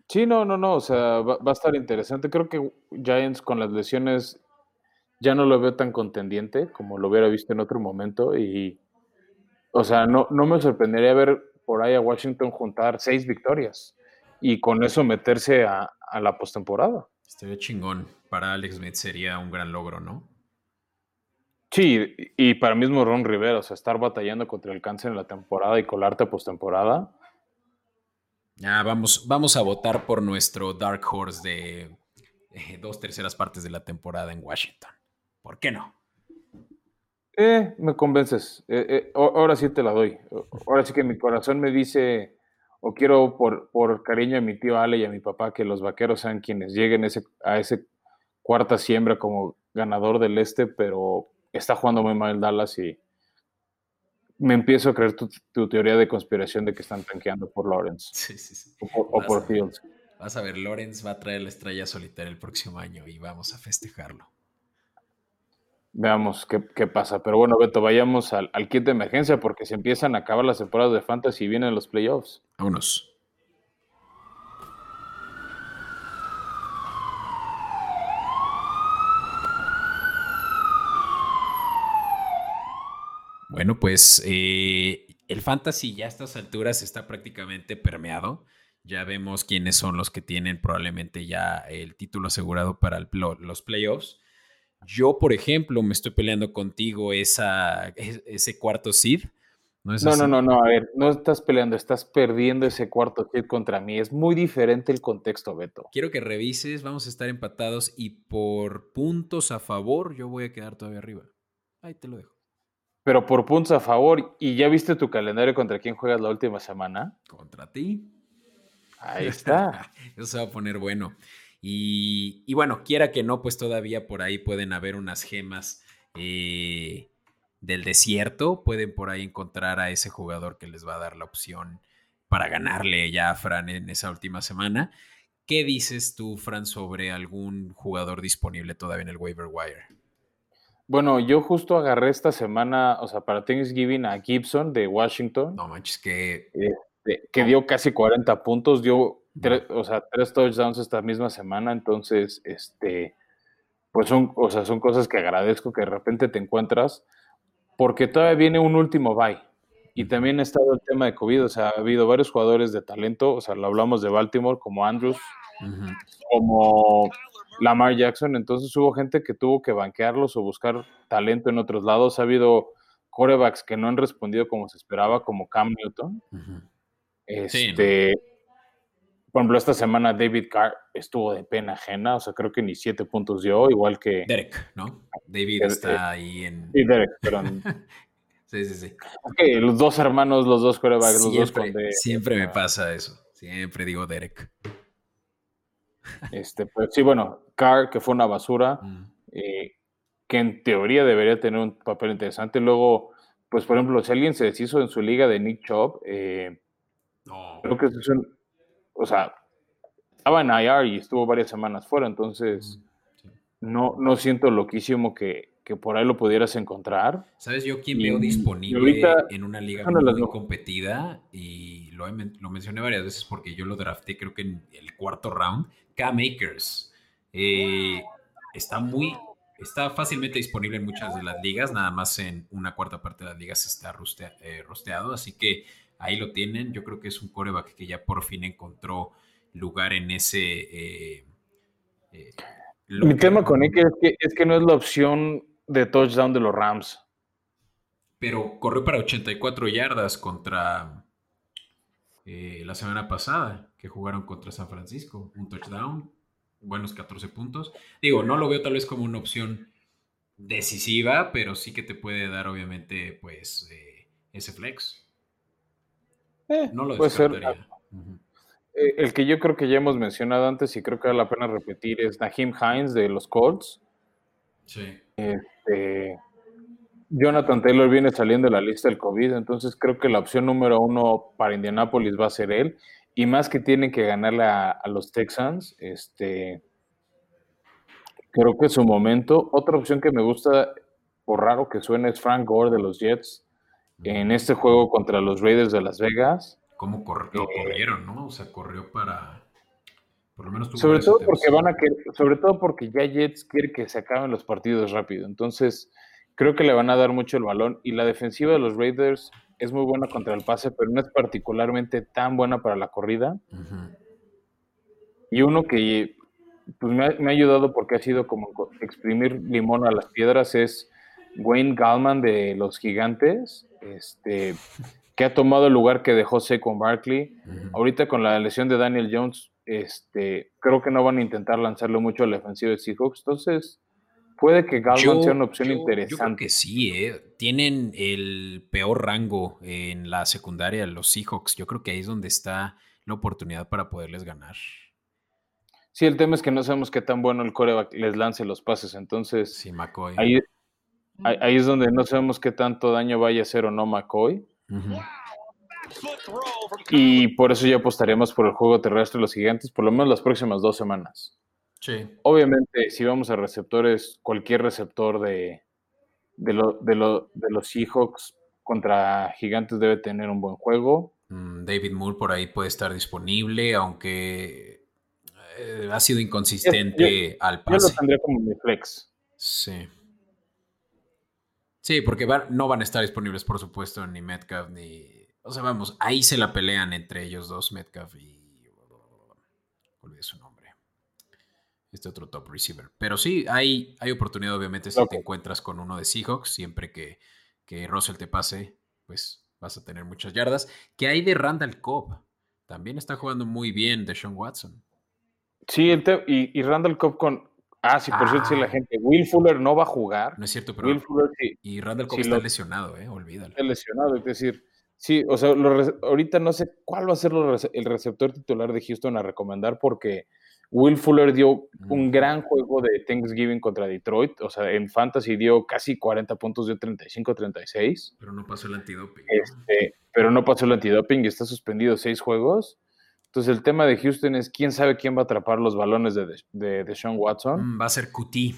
Speaker 1: Sí, no, no, no. O sea, va, a estar interesante. Creo que Giants con las lesiones ya no lo veo tan contendiente como lo hubiera visto en otro momento. Y, o sea, no, no me sorprendería ver por ahí a Washington juntar seis victorias y con eso meterse a, a la postemporada.
Speaker 2: Estaría chingón. Para Alex Smith sería un gran logro, ¿no?
Speaker 1: Sí, y para mismo Ron Rivera, o sea, estar batallando contra el cáncer en la temporada y colarte a postemporada.
Speaker 2: Ya, vamos, vamos a votar por nuestro Dark Horse de eh, dos terceras partes de la temporada en Washington. ¿Por qué no?
Speaker 1: Eh, me convences. Eh, eh, ahora sí te la doy. Ahora sí que mi corazón me dice, o quiero por, por cariño a mi tío Ale y a mi papá, que los vaqueros sean quienes lleguen a ese cuarta siembra como ganador del este, pero está jugando muy mal Dallas y me empiezo a creer tu, teoría de conspiración de que están tanqueando por Lawrence.
Speaker 2: Sí, sí, sí.
Speaker 1: O por, Fields.
Speaker 2: Vas a ver, Lawrence va a traer la estrella solitaria el próximo año y vamos a festejarlo.
Speaker 1: Veamos qué, pasa. Pero bueno, Beto, vayamos al, al, kit de emergencia porque se empiezan a acabar las temporadas de Fantasy y vienen los playoffs.
Speaker 2: Vámonos. Bueno, pues eh, el fantasy ya a estas alturas está prácticamente permeado. Ya vemos quiénes son los que tienen probablemente ya el título asegurado para los playoffs. Yo, por ejemplo, me estoy peleando contigo esa, ese cuarto seed.
Speaker 1: ¿No, no, no, no, no, a ver, no estás peleando, estás perdiendo ese cuarto seed contra mí. Es muy diferente el contexto, Beto.
Speaker 2: Quiero que revises, vamos a estar empatados y por puntos a favor yo voy a quedar todavía arriba. Ahí te lo dejo
Speaker 1: pero por puntos a favor. ¿Y ya viste tu calendario contra quién juegas la última semana?
Speaker 2: Contra ti.
Speaker 1: Ahí está. <laughs>
Speaker 2: Eso se va a poner bueno. Y, bueno, quiera que no, pues todavía por ahí pueden haber unas gemas eh, del desierto. Pueden por ahí encontrar a ese jugador que les va a dar la opción para ganarle ya a Fran en esa última semana. ¿Qué dices tú, Fran, sobre algún jugador disponible todavía en el waiver wire?
Speaker 1: Bueno, yo justo agarré esta semana, o sea, para Thanksgiving a Gibson de Washington.
Speaker 2: No manches, que.
Speaker 1: Este, que dio casi 40 puntos, dio, o sea, tres touchdowns esta misma semana. Entonces, este, pues son, o sea, son cosas que agradezco que de repente te encuentras, porque todavía viene un último bye. Y también ha estado el tema de COVID, o sea, ha habido varios jugadores de talento, o sea, lo hablamos de Baltimore, como Andrews, como Lamar Jackson, entonces hubo gente que tuvo que banquearlos o buscar talento en otros lados. Ha habido corebacks que no han respondido como se esperaba, como Cam Newton. Este, por ejemplo, esta semana David Carr estuvo de pena ajena, o sea, creo que ni siete puntos dio, igual que.
Speaker 2: Derek, ¿no? David está ahí en.
Speaker 1: Sí, Derek, pero. <laughs>
Speaker 2: sí, sí, sí.
Speaker 1: los dos hermanos, los dos corebacks,
Speaker 2: siempre,
Speaker 1: los
Speaker 2: dos con Siempre me pasa eso. Siempre digo Derek.
Speaker 1: Este, pues sí, bueno, Carr, que fue una basura, mm. eh, que en teoría debería tener un papel interesante. Luego, pues por ejemplo, si alguien se deshizo en su liga de Nick Chubb, eh, creo que es un, o sea, estaba en IR y estuvo varias semanas fuera, entonces no, no siento loquísimo que, que por ahí lo pudieras encontrar.
Speaker 2: ¿Sabes yo quién veo disponible en una liga muy competida? Y lo, lo, mencioné varias veces porque yo lo drafté creo que en el cuarto round. K-Makers. Eh, está muy está fácilmente disponible en muchas de las ligas, nada más en una cuarta parte de las ligas está eh, rosteado, así que ahí lo tienen. Yo creo que es un coreback que ya por fin encontró lugar en ese... Eh,
Speaker 1: Mi tema con él es que, es que no es la opción de touchdown de los Rams.
Speaker 2: Pero corrió para 84 yardas contra la semana pasada, que jugaron contra San Francisco. Un touchdown, buenos 14 puntos. Digo, no lo veo tal vez como una opción decisiva, pero sí que te puede dar, obviamente, pues, eh, ese flex.
Speaker 1: Eh, no lo descartaría. Eh, el que yo creo que ya hemos mencionado antes y creo que vale la pena repetir es Nahim Hines de los Colts.
Speaker 2: Sí.
Speaker 1: Este, Jonathan Taylor viene saliendo de la lista del COVID, entonces creo que la opción número uno para Indianapolis va a ser él y más que tienen que ganarle a, los Texans, este, creo que es su momento. Otra opción que me gusta, por raro que suene, es Frank Gore de los Jets en este juego contra los Raiders de Las Vegas.
Speaker 2: ¿Cómo lo eh, corrieron, no? O sea, corrió para. Por lo menos
Speaker 1: sobre todo porque van a que, sobre todo porque ya Jets quiere que se acaben los partidos rápido. Entonces, creo que le van a dar mucho el balón. Y la defensiva de los Raiders es muy buena contra el pase, pero no es particularmente tan buena para la corrida. Y uno que pues, me, ha, ayudado porque ha sido como exprimir limón a las piedras es Wayne Gallman de los Gigantes, este, que ha tomado el lugar que dejó con Barkley. Ahorita con la lesión de Daniel Jones, este, creo que no van a intentar lanzarlo mucho a la defensiva de Seahawks. Entonces, Puede que Galvan sea una opción interesante. Yo creo
Speaker 2: que sí, ¿eh? Tienen el peor rango en la secundaria, los Seahawks. Yo creo que ahí es donde está la oportunidad para poderles ganar.
Speaker 1: Sí, el tema es que no sabemos qué tan bueno el coreback les lance los pases. Entonces,
Speaker 2: sí, McCoy.
Speaker 1: Ahí, ahí, es donde no sabemos qué tanto daño vaya a hacer o no McCoy. Y por eso ya apostaríamos por el juego terrestre de los gigantes, por lo menos las próximas dos semanas. Obviamente, si vamos a receptores, cualquier receptor de, de, de, los Seahawks contra Gigantes debe tener un buen juego.
Speaker 2: Mm, David Moore por ahí puede estar disponible, aunque eh, ha sido inconsistente al pase.
Speaker 1: Yo lo tendría como mi flex.
Speaker 2: Sí. Sí, porque no van a estar disponibles, por supuesto, ni Metcalf ni. O sea, vamos, ahí se la pelean entre ellos dos, Metcalf y. Olvidé su nombre este otro top receiver. Pero sí, hay, hay oportunidad, obviamente, si te encuentras con uno de Seahawks, siempre que, que Russell te pase, pues vas a tener muchas yardas. ¿Qué hay de Randall Cobb? También está jugando muy bien de Sean Watson.
Speaker 1: Sí, y, y, Randall Cobb con. Ah, sí, por cierto, sí, la ah. gente. Will Fuller no va a jugar.
Speaker 2: No es cierto, pero. Will Fuller sí. Y Randall Cobb está lesionado, ¿eh? Olvídalo.
Speaker 1: Está lesionado, es decir. Sí, o sea, ahorita no sé cuál va a ser el receptor titular de Houston a recomendar porque Will Fuller dio un gran juego de Thanksgiving contra Detroit, o sea, en Fantasy dio casi 40 puntos, dio 35-36.
Speaker 2: Pero no pasó el antidoping.
Speaker 1: Este, pero no pasó el antidoping y está suspendido seis juegos. Entonces el tema de Houston es quién sabe quién va a atrapar los balones de, de, Sean Watson.
Speaker 2: Mm, va a ser Cutie.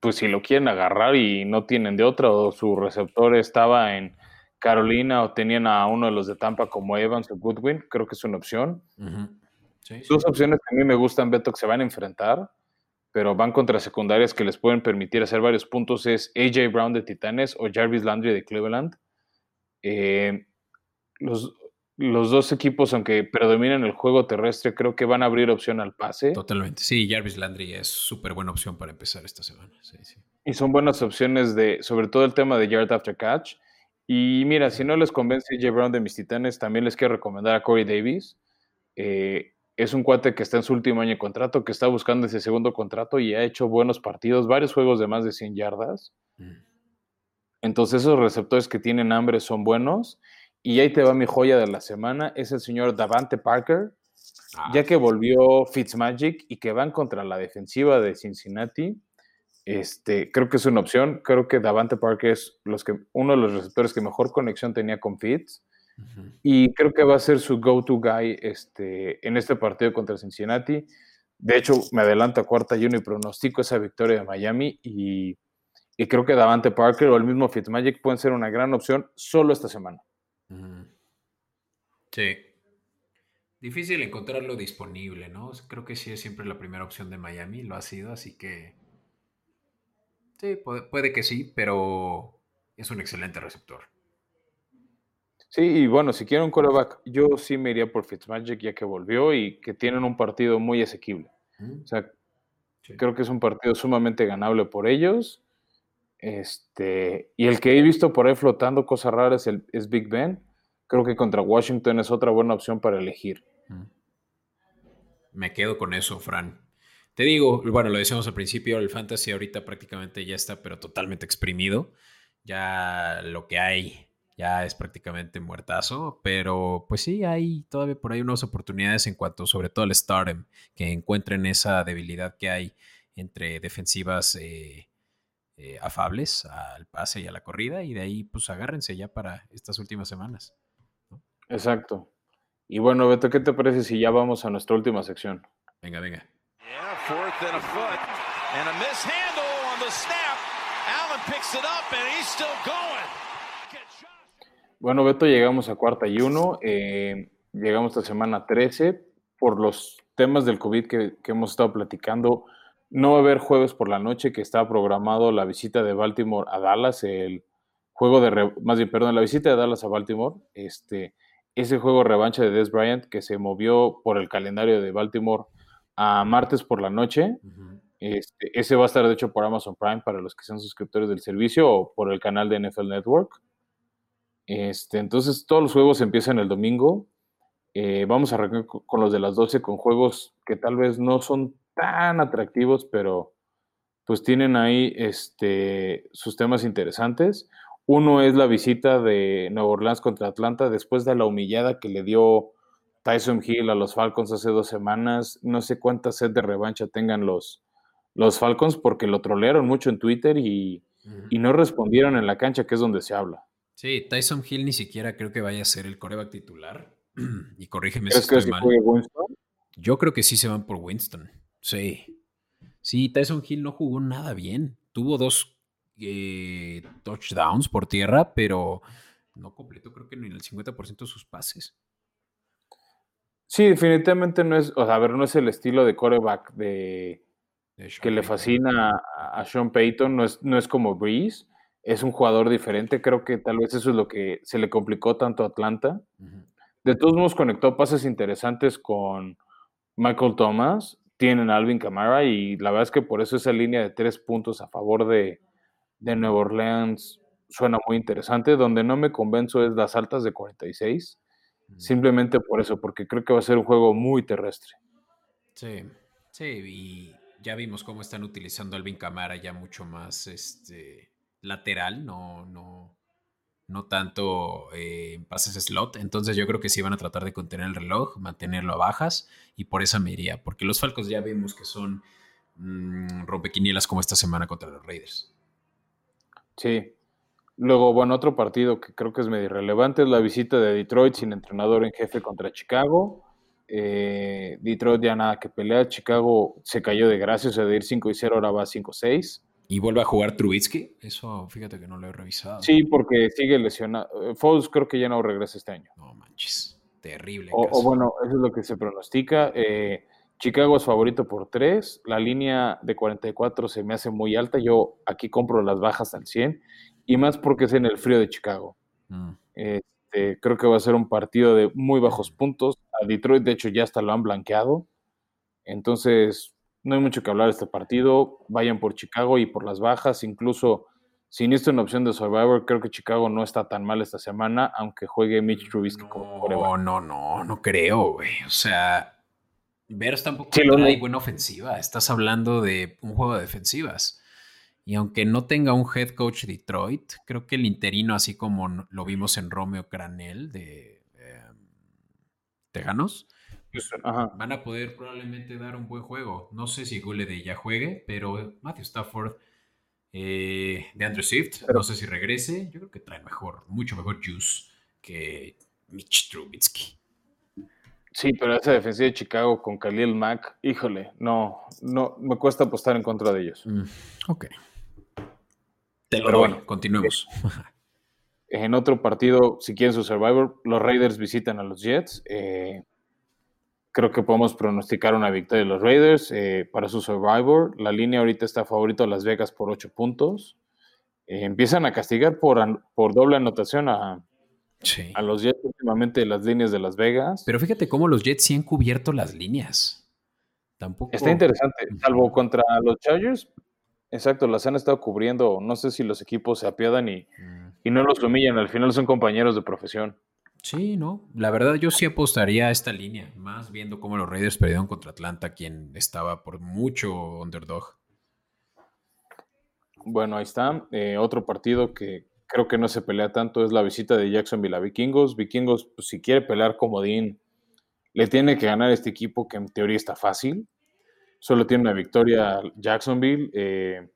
Speaker 1: Pues si lo quieren agarrar y no tienen de otra, o su receptor estaba en Carolina o tenían a uno de los de Tampa como Evans o Goodwin, creo que es una opción. Dos opciones que a mí me gustan, Beto, que se van a enfrentar, pero van contra secundarias que les pueden permitir hacer varios puntos, es AJ Brown de Titanes o Jarvis Landry de Cleveland. Eh, los, los dos equipos, aunque predominan el juego terrestre, creo que van a abrir opción al pase.
Speaker 2: Totalmente. Sí, Jarvis Landry es súper buena opción para empezar esta semana.
Speaker 1: Y son buenas opciones de, sobre todo el tema de yard after catch. Y mira, si no les convence AJ Brown de mis titanes, también les quiero recomendar a Corey Davis. Eh, es un cuate que está en su último año de contrato, que está buscando ese segundo contrato y ha hecho buenos partidos, varios juegos de más de 100 yardas. Entonces esos receptores que tienen hambre son buenos. Y ahí te va mi joya de la semana, es el señor Davante Parker, ah, ya que volvió Fitzmagic y que van contra la defensiva de Cincinnati. Este, creo que es una opción. Creo que Davante Parker es los que, uno de los receptores que mejor conexión tenía con Fitz. Y creo que va a ser su go-to guy este, en este partido contra Cincinnati. de hecho, me adelanto a cuarta y uno y pronostico esa victoria de Miami y, y creo que Davante Parker o el mismo Fitzmagic pueden ser una gran opción solo esta semana.
Speaker 2: Sí. Difícil encontrarlo disponible, ¿no? Creo que sí es siempre la primera opción de Miami, lo ha sido, así que... Sí, puede, que sí, pero es un excelente receptor.
Speaker 1: Sí, y bueno, si quieren un coreback, yo sí me iría por Fitzmagic ya que volvió y que tienen un partido muy asequible. O sea, creo que es un partido sumamente ganable por ellos. Este, y el que he visto por ahí flotando cosas raras es, es Big Ben creo que contra Washington es otra buena opción para elegir. Mm.
Speaker 2: Me quedo con eso, Fran. Te digo, bueno, lo decíamos al principio, el fantasy ahorita prácticamente ya está, pero totalmente exprimido. Ya lo que hay ya es prácticamente muertazo, pero pues sí, hay todavía por ahí unas oportunidades en cuanto sobre todo al Stardom, que encuentren esa debilidad que hay entre defensivas eh, eh, afables al pase y a la corrida, y de ahí pues agárrense ya para estas últimas semanas.
Speaker 1: Exacto. Y bueno, Beto, ¿qué te parece si ya vamos a nuestra última sección?
Speaker 2: Venga, venga.
Speaker 1: Bueno, Beto, llegamos a cuarta y uno. Eh, llegamos a semana 13. Por los temas del COVID que, hemos estado platicando, no va a haber jueves por la noche que está programado la visita de Baltimore a Dallas, el juego de, más bien, perdón, la visita de Dallas a Baltimore. Este, ese juego revancha de Des Bryant que se movió por el calendario de Baltimore a martes por la noche. este, ese va a estar de hecho por Amazon Prime para los que sean suscriptores del servicio o por el canal de NFL Network. Este, entonces todos los juegos empiezan el domingo. Eh, vamos a arrancar con los de las 12 con juegos que tal vez no son tan atractivos, pero pues tienen ahí este, sus temas interesantes. Uno es la visita de Nueva Orleans contra Atlanta después de la humillada que le dio Tyson Hill a los Falcons hace dos semanas. No sé cuánta sed de revancha tengan los, los Falcons porque lo trolearon mucho en Twitter y, no respondieron en la cancha, que es donde se habla.
Speaker 2: Sí, Tyson Hill ni siquiera creo que vaya a ser el coreback titular. <clears throat> y corrígeme si estoy mal. Yo creo que sí se van por Winston. Sí. Sí, Tyson Hill no jugó nada bien. Tuvo dos eh, touchdowns por tierra, pero no completó creo que ni el 50% de sus pases.
Speaker 1: Sí, definitivamente no es, o sea, a ver, no es el estilo de coreback de, que le fascina a, Sean Payton, no es, no es como Breeze, es un jugador diferente, creo que tal vez eso es lo que se le complicó tanto a Atlanta. De todos modos conectó pases interesantes con Michael Thomas, tienen a Alvin Kamara y la verdad es que por eso esa línea de tres puntos a favor de, de Nueva Orleans suena muy interesante. Donde no me convenzo es las altas de 46. Simplemente por eso, porque creo que va a ser un juego muy terrestre.
Speaker 2: Sí, sí, y ya vimos cómo están utilizando Alvin Camara ya mucho más este, lateral, no, no, no tanto eh, en pases slot. Entonces yo creo que sí van a tratar de contener el reloj, mantenerlo a bajas, y por esa me iría, porque los Falcos ya vimos que son mmm, rompequinielas como esta semana contra los Raiders.
Speaker 1: Sí. Luego, bueno, otro partido que creo que es medio irrelevante es la visita de Detroit sin entrenador en jefe contra Chicago. Eh, Detroit ya nada que pelea. Chicago se cayó de gracia, o sea, de ir 5 y 0 ahora va 5-6.
Speaker 2: ¿Y vuelve a jugar Trubitsky? Eso, fíjate que no lo he revisado.
Speaker 1: Sí, porque sigue lesionado. Foles creo que ya no regresa este año.
Speaker 2: No manches, terrible.
Speaker 1: O, bueno, eso es lo que se pronostica. Eh, Chicago es favorito por 3. La línea de 44 se me hace muy alta. Yo aquí compro las bajas al 100. Y más porque es en el frío de Chicago. Mm. Este, creo que va a ser un partido de muy bajos puntos. A Detroit, de hecho, ya hasta lo han blanqueado. Entonces, no hay mucho que hablar de este partido. Vayan por Chicago y por las bajas. Incluso, si necesitan una opción de Survivor, creo que Chicago no está tan mal esta semana, aunque juegue Mitch Trubisky como
Speaker 2: No, no, no, no creo, güey. O sea, Bears tampoco sí, hay buena ofensiva. Estás hablando de un juego de defensivas. Y aunque no tenga un head coach Detroit, creo que el interino, así como lo vimos en Romeo Cranel de em, Tejanos, pues, van a poder probablemente dar un buen juego. No sé si de ya juegue, pero Matthew Stafford, eh, de Andrew Swift, no sé si regrese. Yo creo que trae mejor, mucho mejor juice que Mitch Trubisky.
Speaker 1: Sí, pero esa defensiva de Chicago con Khalil Mack, híjole, no, no, me cuesta apostar en contra de ellos.
Speaker 2: Mm, ok. Te lo Pero bueno, continuemos. <laughs>
Speaker 1: En otro partido, si quieren su Survivor, los Raiders visitan a los Jets. Eh, creo que podemos pronosticar una victoria de los Raiders eh, para su Survivor. La línea ahorita está favorito a Las Vegas por 8 puntos. Eh, empiezan a castigar por, por doble anotación a, a los Jets últimamente las líneas de Las Vegas.
Speaker 2: Pero fíjate cómo los Jets sí han cubierto las líneas. Tampoco.
Speaker 1: Está interesante, salvo contra los Chargers, Exacto, las han estado cubriendo. No sé si los equipos se apiadan y, mm. y, no los humillan. Al final son compañeros de profesión.
Speaker 2: Sí, no. La verdad, yo sí apostaría a esta línea. Más viendo cómo los Raiders perdieron contra Atlanta, quien estaba por mucho underdog.
Speaker 1: Bueno, ahí está. Eh, otro partido que creo que no se pelea tanto es la visita de Jacksonville a Vikingos. Vikingos, pues, si quiere pelear comodín, le tiene que ganar este equipo que en teoría está fácil solo tiene una victoria Jacksonville. Eh,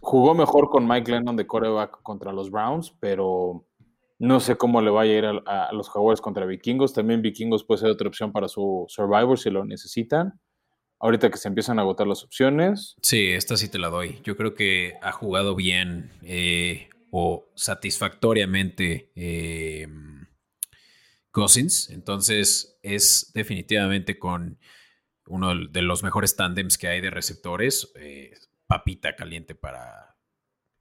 Speaker 1: jugó mejor con Mike Lennon de coreback contra los Browns, pero no sé cómo le vaya a ir a, los Jaguars contra Vikingos. También Vikingos puede ser otra opción para su Survivor si lo necesitan. Ahorita que se empiezan a agotar las opciones.
Speaker 2: Sí, esta sí te la doy. Yo creo que ha jugado bien eh, o satisfactoriamente eh, Cousins. Entonces es definitivamente con uno de los mejores tándems que hay de receptores, eh, papita caliente para,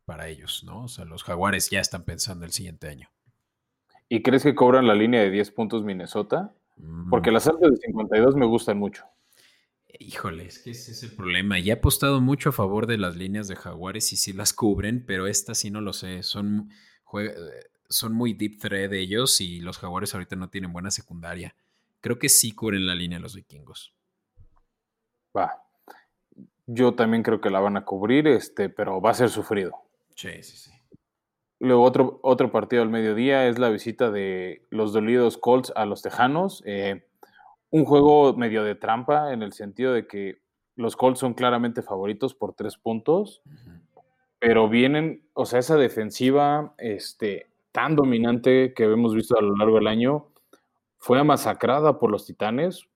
Speaker 2: para ellos, ¿no? O sea, los jaguares ya están pensando el siguiente año.
Speaker 1: ¿Y crees que cobran la línea de 10 puntos Minnesota? Porque las altas de 52 me gustan mucho.
Speaker 2: Híjole, es que ese es el problema. Ya he apostado mucho a favor de las líneas de Jaguares y sí las cubren, pero esta sí no lo sé. Son, son muy deep thread ellos y los Jaguares ahorita no tienen buena secundaria. Creo que sí cubren la línea los vikingos.
Speaker 1: Va. Yo también creo que la van a cubrir, este, pero va a ser sufrido.
Speaker 2: Sí, sí, sí.
Speaker 1: Luego otro, otro partido al mediodía es la visita de los dolidos Colts a los Tejanos. Eh, un juego medio de trampa en el sentido de que los Colts son claramente favoritos por tres puntos, pero vienen, o sea, esa defensiva este, tan dominante que hemos visto a lo largo del año fue masacrada por los Titanes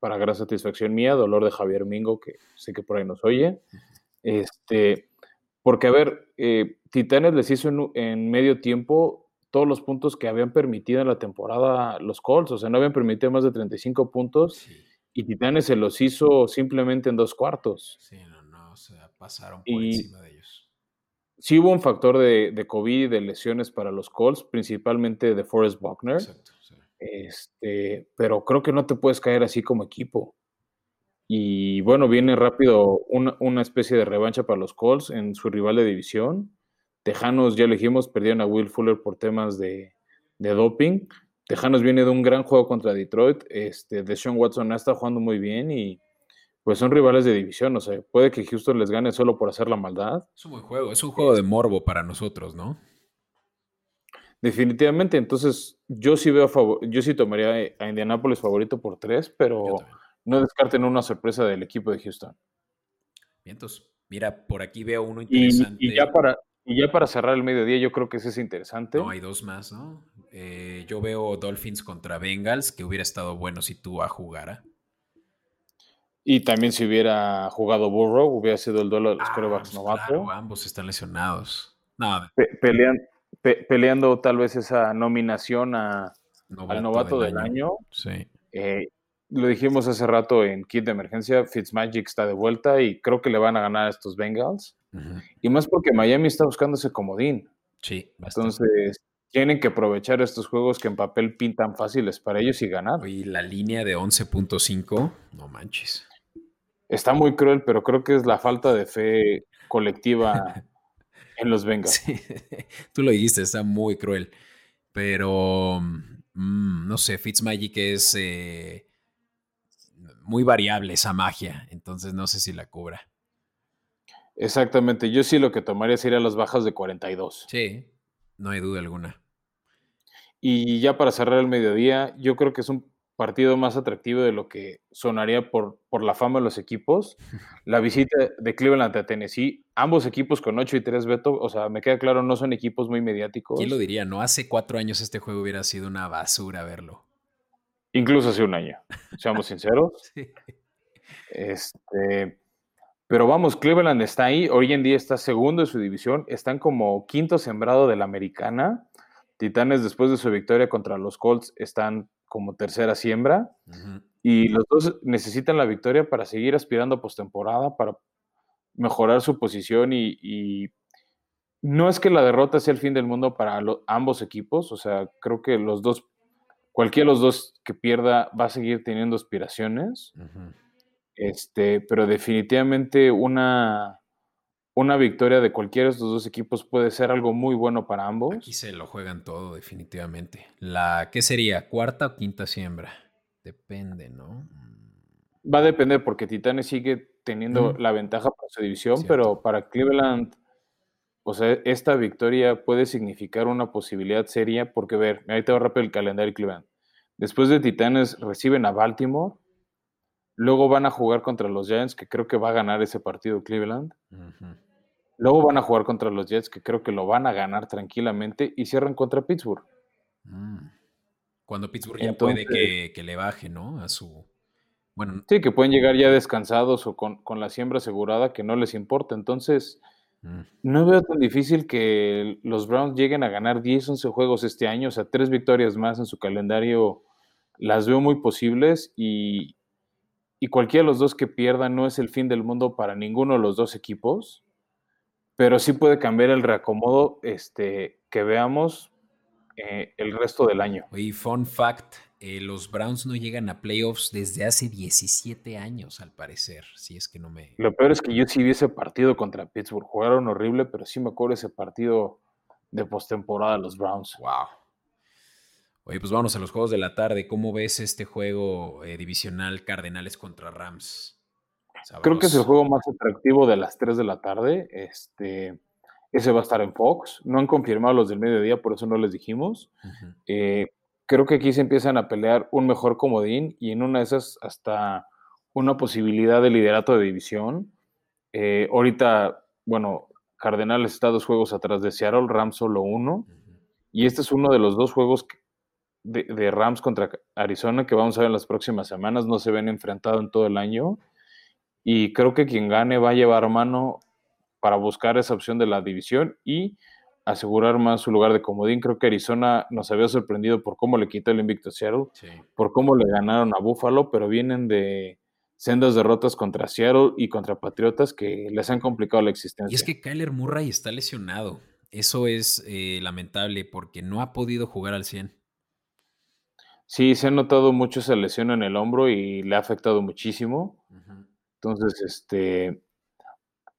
Speaker 1: para gran satisfacción mía, dolor de Javier Mingo, que sé que por ahí nos oye. Este, porque, a ver, eh, Titanes les hizo en, medio tiempo todos los puntos que habían permitido en la temporada los Colts, o sea, no habían permitido más de 35 puntos y Titanes se los hizo simplemente en dos cuartos.
Speaker 2: Sí, no, no, o sea, pasaron por encima de ellos.
Speaker 1: Sí hubo un factor de, de COVID y de lesiones para los Colts, principalmente de Forrest Buckner. Exacto este, pero creo que no te puedes caer así como equipo. Y bueno, viene rápido una, especie de revancha para los Colts en su rival de división. Tejanos, ya elegimos, perdieron a Will Fuller por temas de, doping. Tejanos viene de un gran juego contra Detroit. Este, Deshaun Watson está jugando muy bien y pues son rivales de división. O sea, puede que Houston les gane solo por hacer la maldad.
Speaker 2: Es un buen juego, es un juego de morbo para nosotros, ¿no?
Speaker 1: Definitivamente, entonces yo sí veo favor, yo sí tomaría a Indianapolis favorito por tres, pero no descarten una sorpresa del equipo de Houston.
Speaker 2: Vientos. Mira, por aquí veo uno interesante.
Speaker 1: Y, ya para, y ya para cerrar el mediodía, yo creo que ese es interesante.
Speaker 2: No, hay dos más, ¿no? Eh, yo veo Dolphins contra Bengals, que hubiera estado bueno si tú a jugara.
Speaker 1: Y también si hubiera jugado Burrow, hubiera sido el duelo de los ah, novato.
Speaker 2: ambos están lesionados. No,
Speaker 1: pelean, peleando tal vez esa nominación a, al novato del, año.
Speaker 2: Sí.
Speaker 1: Eh, lo dijimos hace rato en Kit de Emergencia, Fitzmagic está de vuelta y creo que le van a ganar a estos Bengals. Y más porque Miami está buscando ese comodín.
Speaker 2: Sí,
Speaker 1: Entonces, tienen que aprovechar estos juegos que en papel pintan fáciles para ellos y ganar.
Speaker 2: Y la línea de 11.5, no manches.
Speaker 1: Está muy cruel, pero creo que es la falta de fe colectiva <laughs> en los <laughs> Bengals.
Speaker 2: tú lo dijiste, está muy cruel. Pero, mm, no sé, Fitzmagic es eh, muy variable esa magia, entonces no sé si la cubra.
Speaker 1: Exactamente, yo sí lo que tomaría sería las bajas de 42.
Speaker 2: Sí, no hay duda alguna.
Speaker 1: Y ya para cerrar el mediodía, yo creo que es un partido más atractivo de lo que sonaría por, por la fama de los equipos. <laughs> La visita de Cleveland a Tennessee, ambos equipos con 8 y 3 Beto, o sea, me queda claro, no son equipos muy mediáticos.
Speaker 2: ¿Quién lo diría? No, hace cuatro años este juego hubiera sido una basura verlo.
Speaker 1: Incluso hace un año, seamos <laughs> sinceros.
Speaker 2: Sí.
Speaker 1: Este, pero vamos, Cleveland está ahí, hoy en día está segundo en su división, están como quinto sembrado de la americana. Titanes, después de su victoria contra los Colts, están como tercera siembra. Y los dos necesitan la victoria para seguir aspirando a postemporada, para mejorar su posición y, y no es que la derrota sea el fin del mundo para lo- ambos equipos, o sea, creo que los dos, cualquiera de los dos que pierda va a seguir teniendo aspiraciones, este, pero definitivamente una, una victoria de cualquiera de estos dos equipos puede ser algo muy bueno para ambos.
Speaker 2: Aquí se lo juegan todo, definitivamente. La, ¿qué sería? ¿Cuarta o quinta siembra? Depende, ¿no? Mm,
Speaker 1: Va a depender porque Titanes sigue teniendo la ventaja para su división,
Speaker 2: Cierto.
Speaker 1: pero para Cleveland, o sea, esta victoria puede significar una posibilidad seria porque, ver, ahí te va rápido el calendario de Cleveland. Después de Titanes reciben a Baltimore, luego van a jugar contra los Giants, que creo que va a ganar ese partido Cleveland.
Speaker 2: Ujú.
Speaker 1: Luego van a jugar contra los Jets, que creo que lo van a ganar tranquilamente, y cierran contra Pittsburgh.
Speaker 2: Mm. Cuando Pittsburgh ya puede que, que le baje, ¿no? A su. Bueno,
Speaker 1: Sí, que pueden llegar ya descansados o con, con la siembra asegurada, que no les importa. Entonces,
Speaker 2: mm,
Speaker 1: no veo tan difícil que los Browns lleguen a ganar 10, 11 juegos este año, o sea, tres victorias más en su calendario, las veo muy posibles y, y cualquiera de los dos que pierdan no es el fin del mundo para ninguno de los dos equipos, pero sí puede cambiar el reacomodo este, que veamos eh, el resto del año.
Speaker 2: Oye, fun fact: eh, los Browns no llegan a playoffs desde hace 17 años, al parecer. Si es que no me.
Speaker 1: Lo peor es que yo sí vi ese partido contra Pittsburgh, jugaron horrible, pero sí me acuerdo ese partido de postemporada de los Browns.
Speaker 2: Wow. Oye, pues vámonos a los juegos de la tarde. ¿Cómo ves este juego eh, divisional Cardenales contra Rams?
Speaker 1: Creo que es el juego más atractivo de las 3 de la tarde. Este, ese va a estar en Fox. No han confirmado los del mediodía, por eso no les dijimos. Eh, creo que aquí se empiezan a pelear un mejor comodín y en una de esas hasta una posibilidad de liderato de división. Eh, ahorita, bueno, Cardenales está dos juegos atrás de Seattle, Rams solo uno. Y este es uno de los dos juegos de Rams contra Arizona que vamos a ver en las próximas semanas. No se ven enfrentado en todo el año. Y creo que quien gane va a llevar mano para buscar esa opción de la división y asegurar más su lugar de comodín. Creo que Arizona nos había sorprendido por cómo le quitó el invicto a Seattle,
Speaker 2: Sí.
Speaker 1: por cómo le ganaron a Buffalo, pero vienen de sendas derrotas contra Seattle y contra Patriotas que les han complicado la existencia.
Speaker 2: Y es que Kyler Murray está lesionado. Eso es eh, lamentable porque no ha podido jugar al 100.
Speaker 1: Sí, se ha notado mucho esa lesión en el hombro y le ha afectado muchísimo.
Speaker 2: Ujú.
Speaker 1: Entonces, este,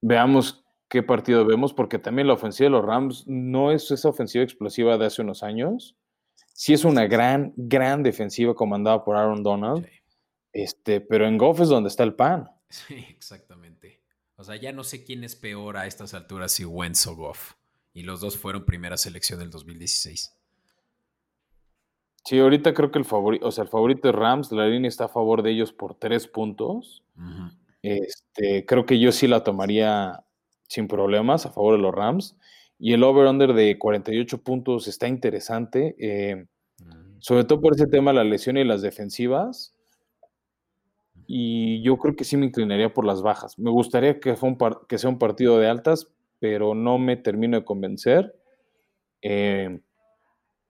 Speaker 1: veamos qué partido vemos, porque también la ofensiva de los Rams no es esa ofensiva explosiva de hace unos años. Sí es una gran, gran defensiva comandada por Aaron Donald,
Speaker 2: Sí.
Speaker 1: este, pero en Goff es donde está el pan.
Speaker 2: Sí, exactamente. O sea, ya no sé quién es peor a estas alturas, si Wentz o Goff. Y los dos fueron primera selección del 2016.
Speaker 1: Sí, ahorita creo que el favorito, o sea, el favorito es Rams, la línea está a favor de ellos por tres puntos.
Speaker 2: Ujú.
Speaker 1: Este, creo que yo sí la tomaría sin problemas a favor de los Rams. Y el over-under de 48 puntos está interesante, eh,
Speaker 2: Mm.
Speaker 1: sobre todo por ese tema de la lesión y las defensivas. Y yo creo que sí me inclinaría por las bajas. Me gustaría que, fue un par- que sea un partido de altas, pero no me termino de convencer. Eh,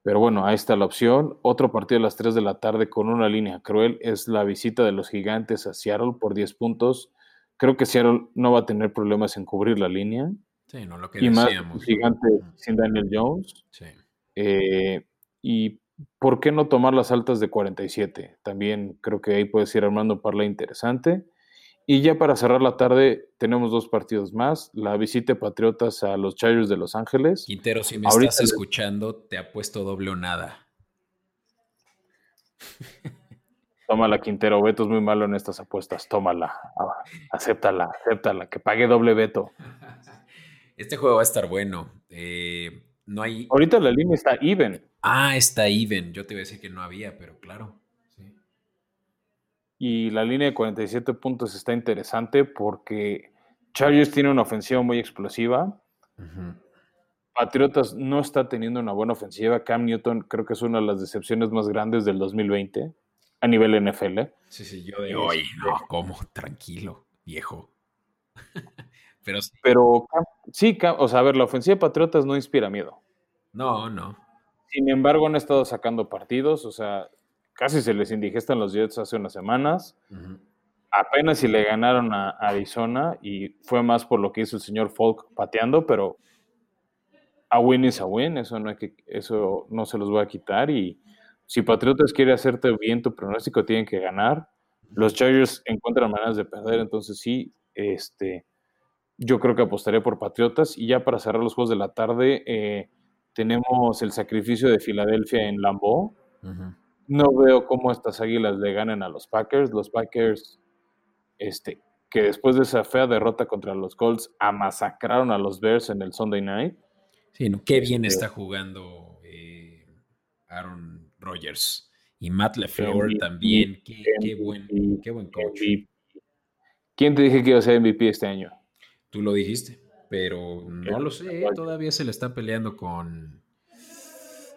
Speaker 1: pero bueno, ahí está la opción. Otro partido a las 3 de la tarde con una línea cruel es la visita de los gigantes a Seattle por 10 puntos. Creo que Seattle no va a tener problemas en cubrir la línea.
Speaker 2: Sí, no lo que
Speaker 1: Y más
Speaker 2: decíamos.
Speaker 1: un gigante sin Daniel Jones.
Speaker 2: Sí.
Speaker 1: Eh, y ¿por qué no tomar las altas de 47? También creo que ahí puedes ir armando un parlay interesante. Y ya para cerrar la tarde, tenemos dos partidos más. La visita de Patriotas a los Chargers de Los Ángeles.
Speaker 2: Quintero, si me
Speaker 1: Ahorita
Speaker 2: estás escuchando, te apuesto doble o nada. <laughs>
Speaker 1: Tómala, Quintero. Beto es muy malo en estas apuestas. Tómala. Ah, Acéptala, acéptala. Que pague doble Beto. <laughs>
Speaker 2: Este juego va a estar bueno. Eh, no hay.
Speaker 1: Ahorita la línea está even.
Speaker 2: Ah, está even. Yo te iba a decir que no había, pero claro.
Speaker 1: Y la línea de 47 puntos está interesante porque Chargers tiene una ofensiva muy explosiva.
Speaker 2: Ujú.
Speaker 1: Patriotas no está teniendo una buena ofensiva. Cam Newton creo que es una de las decepciones más grandes del 2020. a nivel NFL.
Speaker 2: Sí, sí, yo de hoy, no, ¿cómo? Tranquilo, viejo. <laughs>
Speaker 1: Pero sí. Pero sí, o sea, a ver, la ofensiva de Patriotas no inspira miedo.
Speaker 2: No, no.
Speaker 1: Sin embargo, han estado sacando partidos, o sea, casi se les indigestan los Jets hace unas semanas. Apenas si le ganaron a Arizona y fue más por lo que hizo el señor Falk pateando, pero a win is a win, eso no, hay que, eso no se los voy a quitar. Y si Patriotas quiere hacerte bien tu pronóstico, tienen que ganar. Los Chargers encuentran maneras de perder, entonces sí, este, yo creo que apostaré por Patriotas. Y ya para cerrar los juegos de la tarde, eh, tenemos el sacrificio de Filadelfia en Lambeau. No veo cómo estas águilas le ganen a los Packers. Los Packers, este, que después de esa fea derrota contra los Colts, amasacraron a los Bears en el Sunday night.
Speaker 2: Sí, qué bien este está jugando eh, Aaron Rodgers. Y Matt LeFleur también. Qué, buen, qué buen coach.
Speaker 1: ¿Quién te dije que iba a ser MVP este año?
Speaker 2: Tú lo dijiste, pero no lo sé. Todavía se le está peleando con.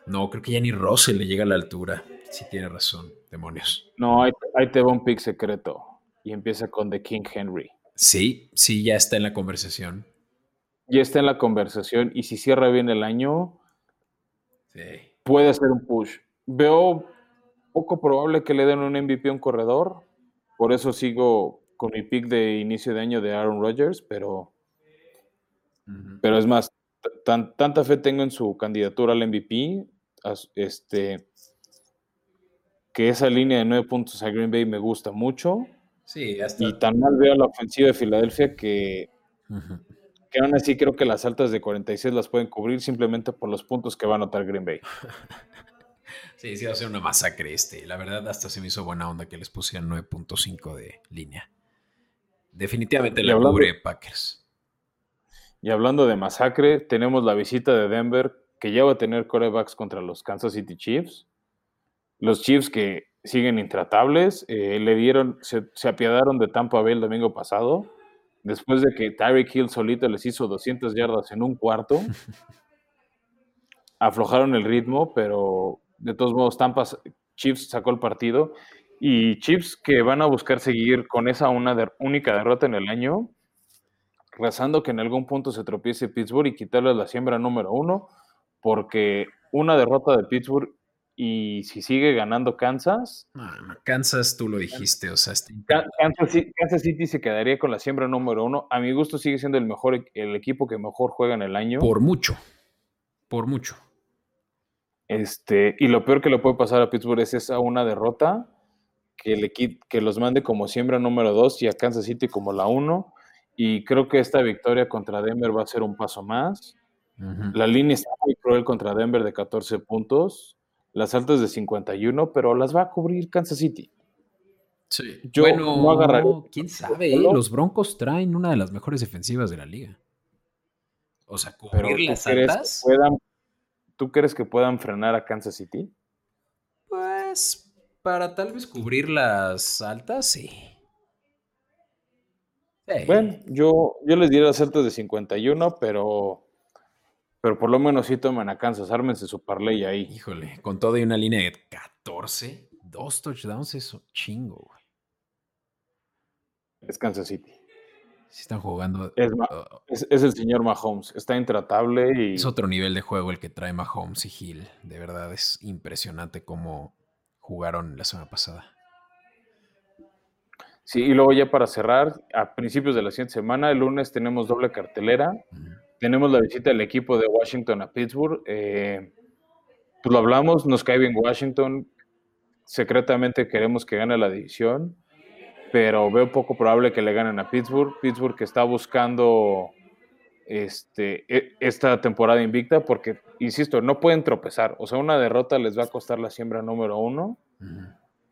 Speaker 2: No, creo que ya ni Rose le llega a la altura. Si tiene razón, demonios.
Speaker 1: No, ahí, te va un pick secreto. Y empieza con The King Henry.
Speaker 2: Sí, sí, ya está en la conversación.
Speaker 1: Ya está en la conversación. Y si cierra bien el año, puede ser un push. Veo poco probable que le den un MVP a un corredor. Por eso sigo con mi pick de inicio de año de Aaron Rodgers, pero, pero es más, tanta fe tengo en su candidatura al MVP, este, que esa línea de nueve puntos a Green Bay me gusta mucho.
Speaker 2: Sí,
Speaker 1: Y tan mal veo la ofensiva de Filadelfia que, que aún así creo que las altas de 46 las pueden cubrir simplemente por los puntos que va a anotar Green Bay. <laughs>
Speaker 2: Sí, sí, va a ser una masacre este. La verdad, hasta se me hizo buena onda que les pusieran 9.5 de línea. Definitivamente la cubre Packers.
Speaker 1: Y hablando de masacre, tenemos la visita de Denver que ya va a tener corebacks contra los Kansas City Chiefs. Los Chiefs que siguen intratables, eh, le dieron, se, apiadaron de Tampa Bay el domingo pasado, después de que Tyreek Hill solito les hizo 200 yardas en un cuarto. <laughs> Aflojaron el ritmo, pero de todos modos Tampa Chiefs sacó el partido. Y Chiefs que van a buscar seguir con esa una única derrota en el año, rezando que en algún punto se tropiece Pittsburgh y quitarles la siembra número uno, porque una derrota de Pittsburgh y si sigue ganando Kansas.
Speaker 2: Kansas, tú lo dijiste, o sea,
Speaker 1: Kansas, City se quedaría con la siembra número uno. A mi gusto sigue siendo el mejor, el equipo que mejor juega en el año.
Speaker 2: Por mucho, por mucho.
Speaker 1: Este, y lo peor que le puede pasar a Pittsburgh es esa una derrota que, le, que los mande como siembra número dos y a Kansas City como la uno. Y creo que esta victoria contra Denver va a ser un paso más. La línea está muy cruel contra Denver de 14 puntos, las altas de 51, pero las va a cubrir Kansas City.
Speaker 2: Sí. Yo bueno, no agarraría. Quién sabe, los Broncos traen una de las mejores defensivas de la liga. O sea, cubrir las altas.
Speaker 1: ¿Tú crees que puedan frenar a Kansas City?
Speaker 2: Pues para tal vez cubrir las altas, sí.
Speaker 1: Bueno, yo, yo les diría las altas de 51, pero, pero por lo menos sí toman a Kansas, ármense su parlay ahí.
Speaker 2: Híjole, con todo y una línea de 14, dos touchdowns, eso chingo, güey.
Speaker 1: Es Kansas City.
Speaker 2: Si están jugando.
Speaker 1: Uh, es, el señor Mahomes. Está intratable y.
Speaker 2: Es otro nivel de juego el que trae Mahomes y Hill. De verdad es impresionante cómo jugaron la semana pasada.
Speaker 1: Sí, y luego ya para cerrar, a principios de la siguiente semana, el lunes tenemos doble cartelera. Tenemos la visita del equipo de Washington a Pittsburgh. Eh, pues lo hablamos, nos cae bien Washington. Secretamente queremos que gane la división pero veo poco probable que le ganen a Pittsburgh. Pittsburgh que está buscando este, e, esta temporada invicta porque, insisto, no pueden tropezar. O sea, una derrota les va a costar la siembra número uno.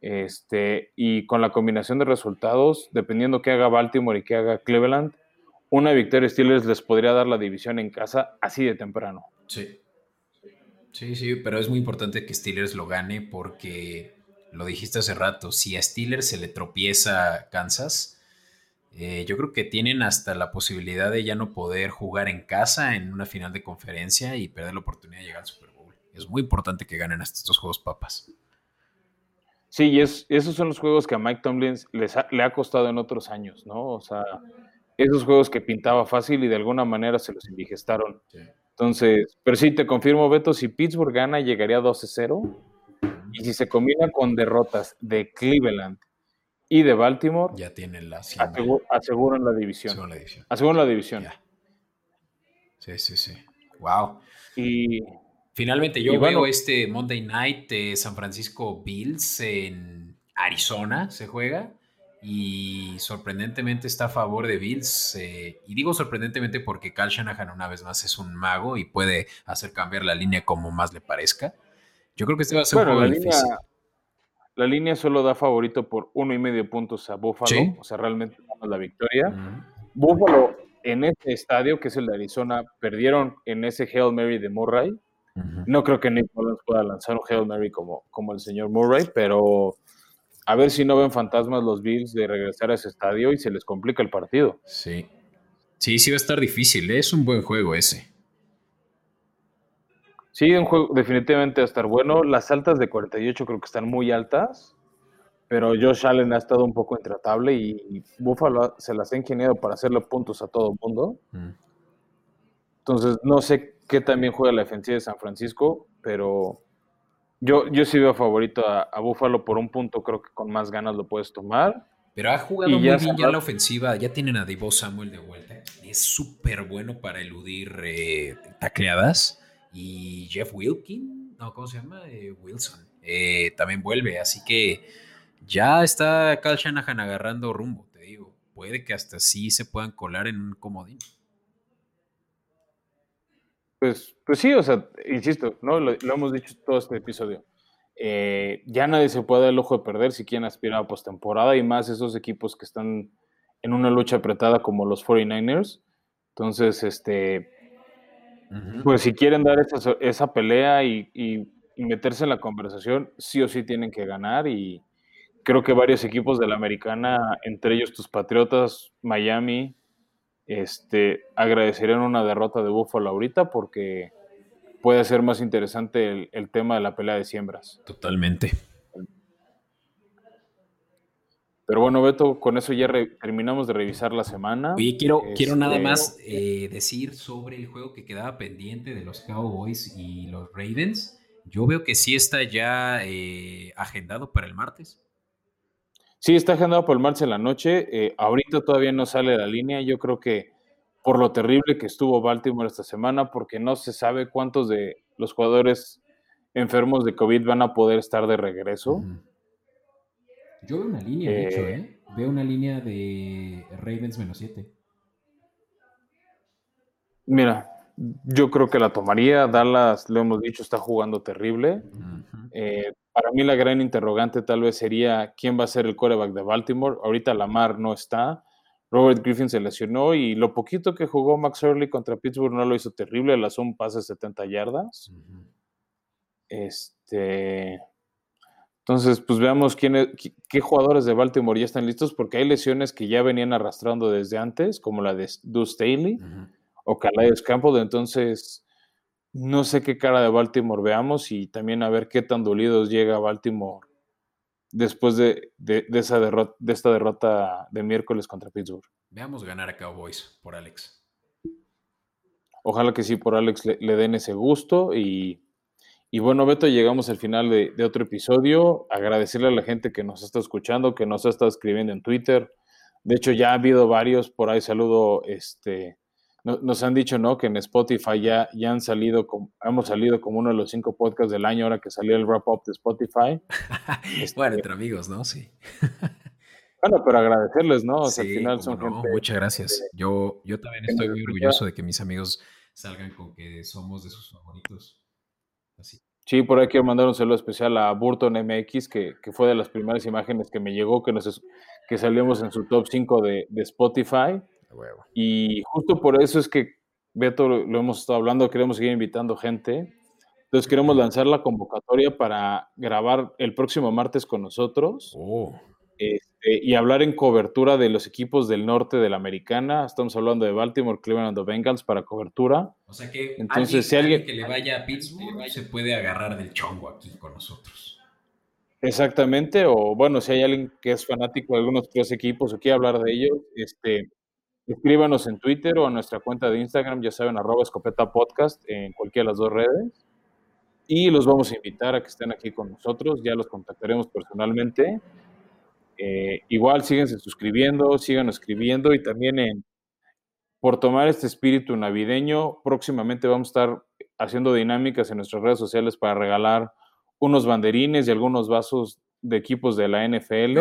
Speaker 1: este, y con la combinación de resultados, dependiendo qué haga Baltimore y qué haga Cleveland, una victoria Steelers les podría dar la división en casa así de temprano.
Speaker 2: Sí. Sí, sí, pero es muy importante que Steelers lo gane porque lo dijiste hace rato, si a Steelers se le tropieza Kansas, eh, yo creo que tienen hasta la posibilidad de ya no poder jugar en casa en una final de conferencia y perder la oportunidad de llegar al Super Bowl. Es muy importante que ganen hasta estos juegos papas.
Speaker 1: Sí, y es, esos son los juegos que a Mike Tomlin les le ha costado en otros años, ¿no? O sea, esos juegos que pintaba fácil y de alguna manera se los indigestaron. Entonces, pero sí, te confirmo, Beto, si Pittsburgh gana, llegaría a 12-0. Y si se combina con derrotas de Cleveland y de Baltimore,
Speaker 2: ya tienen la
Speaker 1: aseguran la división. Aseguran la división. Aseguran la división.
Speaker 2: Sí, sí, sí. Wow.
Speaker 1: Y
Speaker 2: finalmente yo veo este Monday Night de San Francisco Bills en Arizona, se juega y sorprendentemente está a favor de Bills. Eh, y digo sorprendentemente porque Cal Shanahan una vez más es un mago y puede hacer cambiar la línea como más le parezca. Yo creo que este va a ser un juego
Speaker 1: la
Speaker 2: difícil.
Speaker 1: Línea, la línea solo da favorito por uno y medio puntos a Buffalo, o sea, realmente la victoria. Buffalo en este estadio, que es el de Arizona, perdieron en ese Hail Mary de Murray. No creo que Nick Mullins pueda lanzar un Hail Mary como, como el señor Murray, pero a ver si no ven fantasmas los Bills de regresar a ese estadio y se les complica el partido.
Speaker 2: Sí. Sí, sí va a estar difícil. ¿eh? Es un buen juego ese.
Speaker 1: Sí, un juego definitivamente va a estar bueno. Las altas de 48 creo que están muy altas, pero Josh Allen ha estado un poco intratable y, Buffalo se las ha ingeniado para hacerle puntos a todo el mundo. Mm. Entonces, no sé qué también juega la defensiva de San Francisco, pero yo, yo sí veo favorito a, a Buffalo por un punto, creo que con más ganas lo puedes tomar.
Speaker 2: Pero ha jugado muy bien ya la ofensiva. Ya tienen a Debo Samuel de vuelta. Es súper bueno para eludir eh, tacleadas. Y Jeff Wilkin, no, ¿cómo se llama? Eh, Wilson. Eh, también vuelve. Así que ya está Cal Shanahan agarrando rumbo, te digo. Puede que hasta sí se puedan colar en un comodín.
Speaker 1: Pues, pues sí, o sea, insisto, ¿no? Lo, hemos dicho todo este episodio. Eh, ya nadie se puede dar el ojo de perder si quieren aspirar a postemporada y más esos equipos que están en una lucha apretada como los 49ers. Entonces, este, pues si quieren dar esa, esa pelea y, y, meterse en la conversación, sí o sí tienen que ganar y creo que varios equipos de la americana, entre ellos tus Patriotas, Miami, este, agradecerían una derrota de Buffalo ahorita porque puede ser más interesante el, tema de la pelea de siembras.
Speaker 2: Totalmente.
Speaker 1: Pero bueno, Beto, con eso ya terminamos de revisar la semana.
Speaker 2: Oye, quiero, quiero nada este, más eh, decir sobre el juego que quedaba pendiente de los Cowboys y los Ravens. Yo veo que sí está ya eh, agendado para el martes.
Speaker 1: Sí, está agendado por el martes en la noche. Eh, ahorita todavía no sale la línea. Yo creo que por lo terrible que estuvo Baltimore esta semana, porque no se sabe cuántos de los jugadores enfermos de COVID van a poder estar de regreso.
Speaker 2: Yo veo una línea, de hecho, ¿eh? ¿eh? Veo una línea de Ravens menos 7.
Speaker 1: Mira, yo creo que la tomaría. Dallas, lo hemos dicho, está jugando terrible. eh, para mí la gran interrogante tal vez sería quién va a ser el quarterback de Baltimore. Ahorita Lamar no está. Robert Griffin se lesionó y lo poquito que jugó Max Early contra Pittsburgh no lo hizo terrible, lanzó un pase de 70 yardas. Este. Entonces, pues veamos quién qué jugadores de Baltimore ya están listos, porque hay lesiones que ya venían arrastrando desde antes, como la de Deuce Staley o Calais Campbell. Entonces, no sé qué cara de Baltimore veamos y también a ver qué tan dolidos llega Baltimore después de, esa derrota, de esta derrota de miércoles contra Pittsburgh.
Speaker 2: Veamos ganar a Cowboys por Alex.
Speaker 1: Ojalá que sí, por Alex le, den ese gusto. Y, bueno, Beto, llegamos al final de, de, otro episodio. Agradecerle a la gente que nos está escuchando, que nos ha estado escribiendo en Twitter. De hecho, ya ha habido varios por ahí. Saludo este, nos han dicho, ¿no? Que en Spotify ya, ya han salido, como, hemos salido como uno de los cinco podcasts del año ahora que salió el wrap-up de Spotify. <laughs>
Speaker 2: bueno, entre amigos, ¿no? Sí. <laughs>
Speaker 1: bueno, pero agradecerles, ¿no? al final son
Speaker 2: gente... Muchas gracias. Yo, yo también estoy muy orgulloso de que mis amigos salgan con que somos de sus favoritos. Así.
Speaker 1: Sí, por ahí quiero mandar un saludo especial a Burton MX, que, que fue de las primeras imágenes que me llegó, que, nos, que salimos en su top 5 de, de Spotify. Y justo por eso es que, Beto, lo hemos estado hablando, queremos seguir invitando gente. Entonces queremos lanzar la convocatoria para grabar el próximo martes con nosotros
Speaker 2: oh.
Speaker 1: este, y hablar en cobertura de los equipos del norte de la americana. Estamos hablando de Baltimore, Cleveland o Bengals para cobertura.
Speaker 2: O sea que Entonces, si alguien que le vaya a Pittsburgh se puede agarrar del chongo aquí con nosotros.
Speaker 1: Exactamente, o bueno, si hay alguien que es fanático de algunos tres equipos o quiere hablar de ellos, este, escríbanos en Twitter o en nuestra cuenta de Instagram, ya saben, arroba escopeta podcast en cualquiera de las dos redes. Y los vamos a invitar a que estén aquí con nosotros, ya los contactaremos personalmente. Eh, igual síguense suscribiendo, sigan escribiendo y también en, por tomar este espíritu navideño, próximamente vamos a estar haciendo dinámicas en nuestras redes sociales para regalar unos banderines y algunos vasos de equipos de la NFL.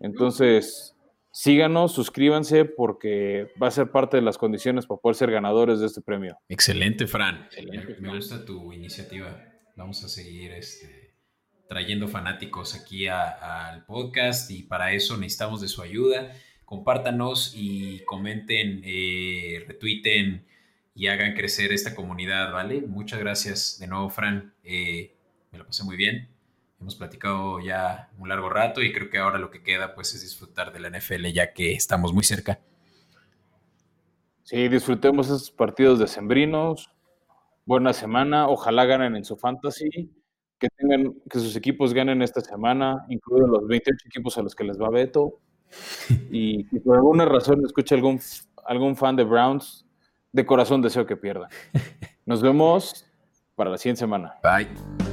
Speaker 1: Entonces, síganos, suscríbanse porque va a ser parte de las condiciones para poder ser ganadores de este premio.
Speaker 2: Excelente, Fran. Me gusta tu iniciativa. Vamos a seguir este, trayendo fanáticos aquí al podcast y para eso necesitamos de su ayuda. Compártanos y comenten, eh, retuiten y hagan crecer esta comunidad, ¿vale? Muchas gracias de nuevo, Fran. Eh, me lo pasé muy bien. Hemos platicado ya un largo rato y creo que ahora lo que queda pues es disfrutar de la NFL ya que estamos muy cerca.
Speaker 1: Sí, disfrutemos esos partidos decembrinos. Buena semana. Ojalá ganen en su fantasy. Que tengan, que sus equipos ganen esta semana, incluidos los 28 equipos a los que les va Beto. <laughs> Y si por alguna razón escucha algún, algún fan de Browns, de corazón deseo que pierda. Nos vemos para la siguiente semana.
Speaker 2: Bye.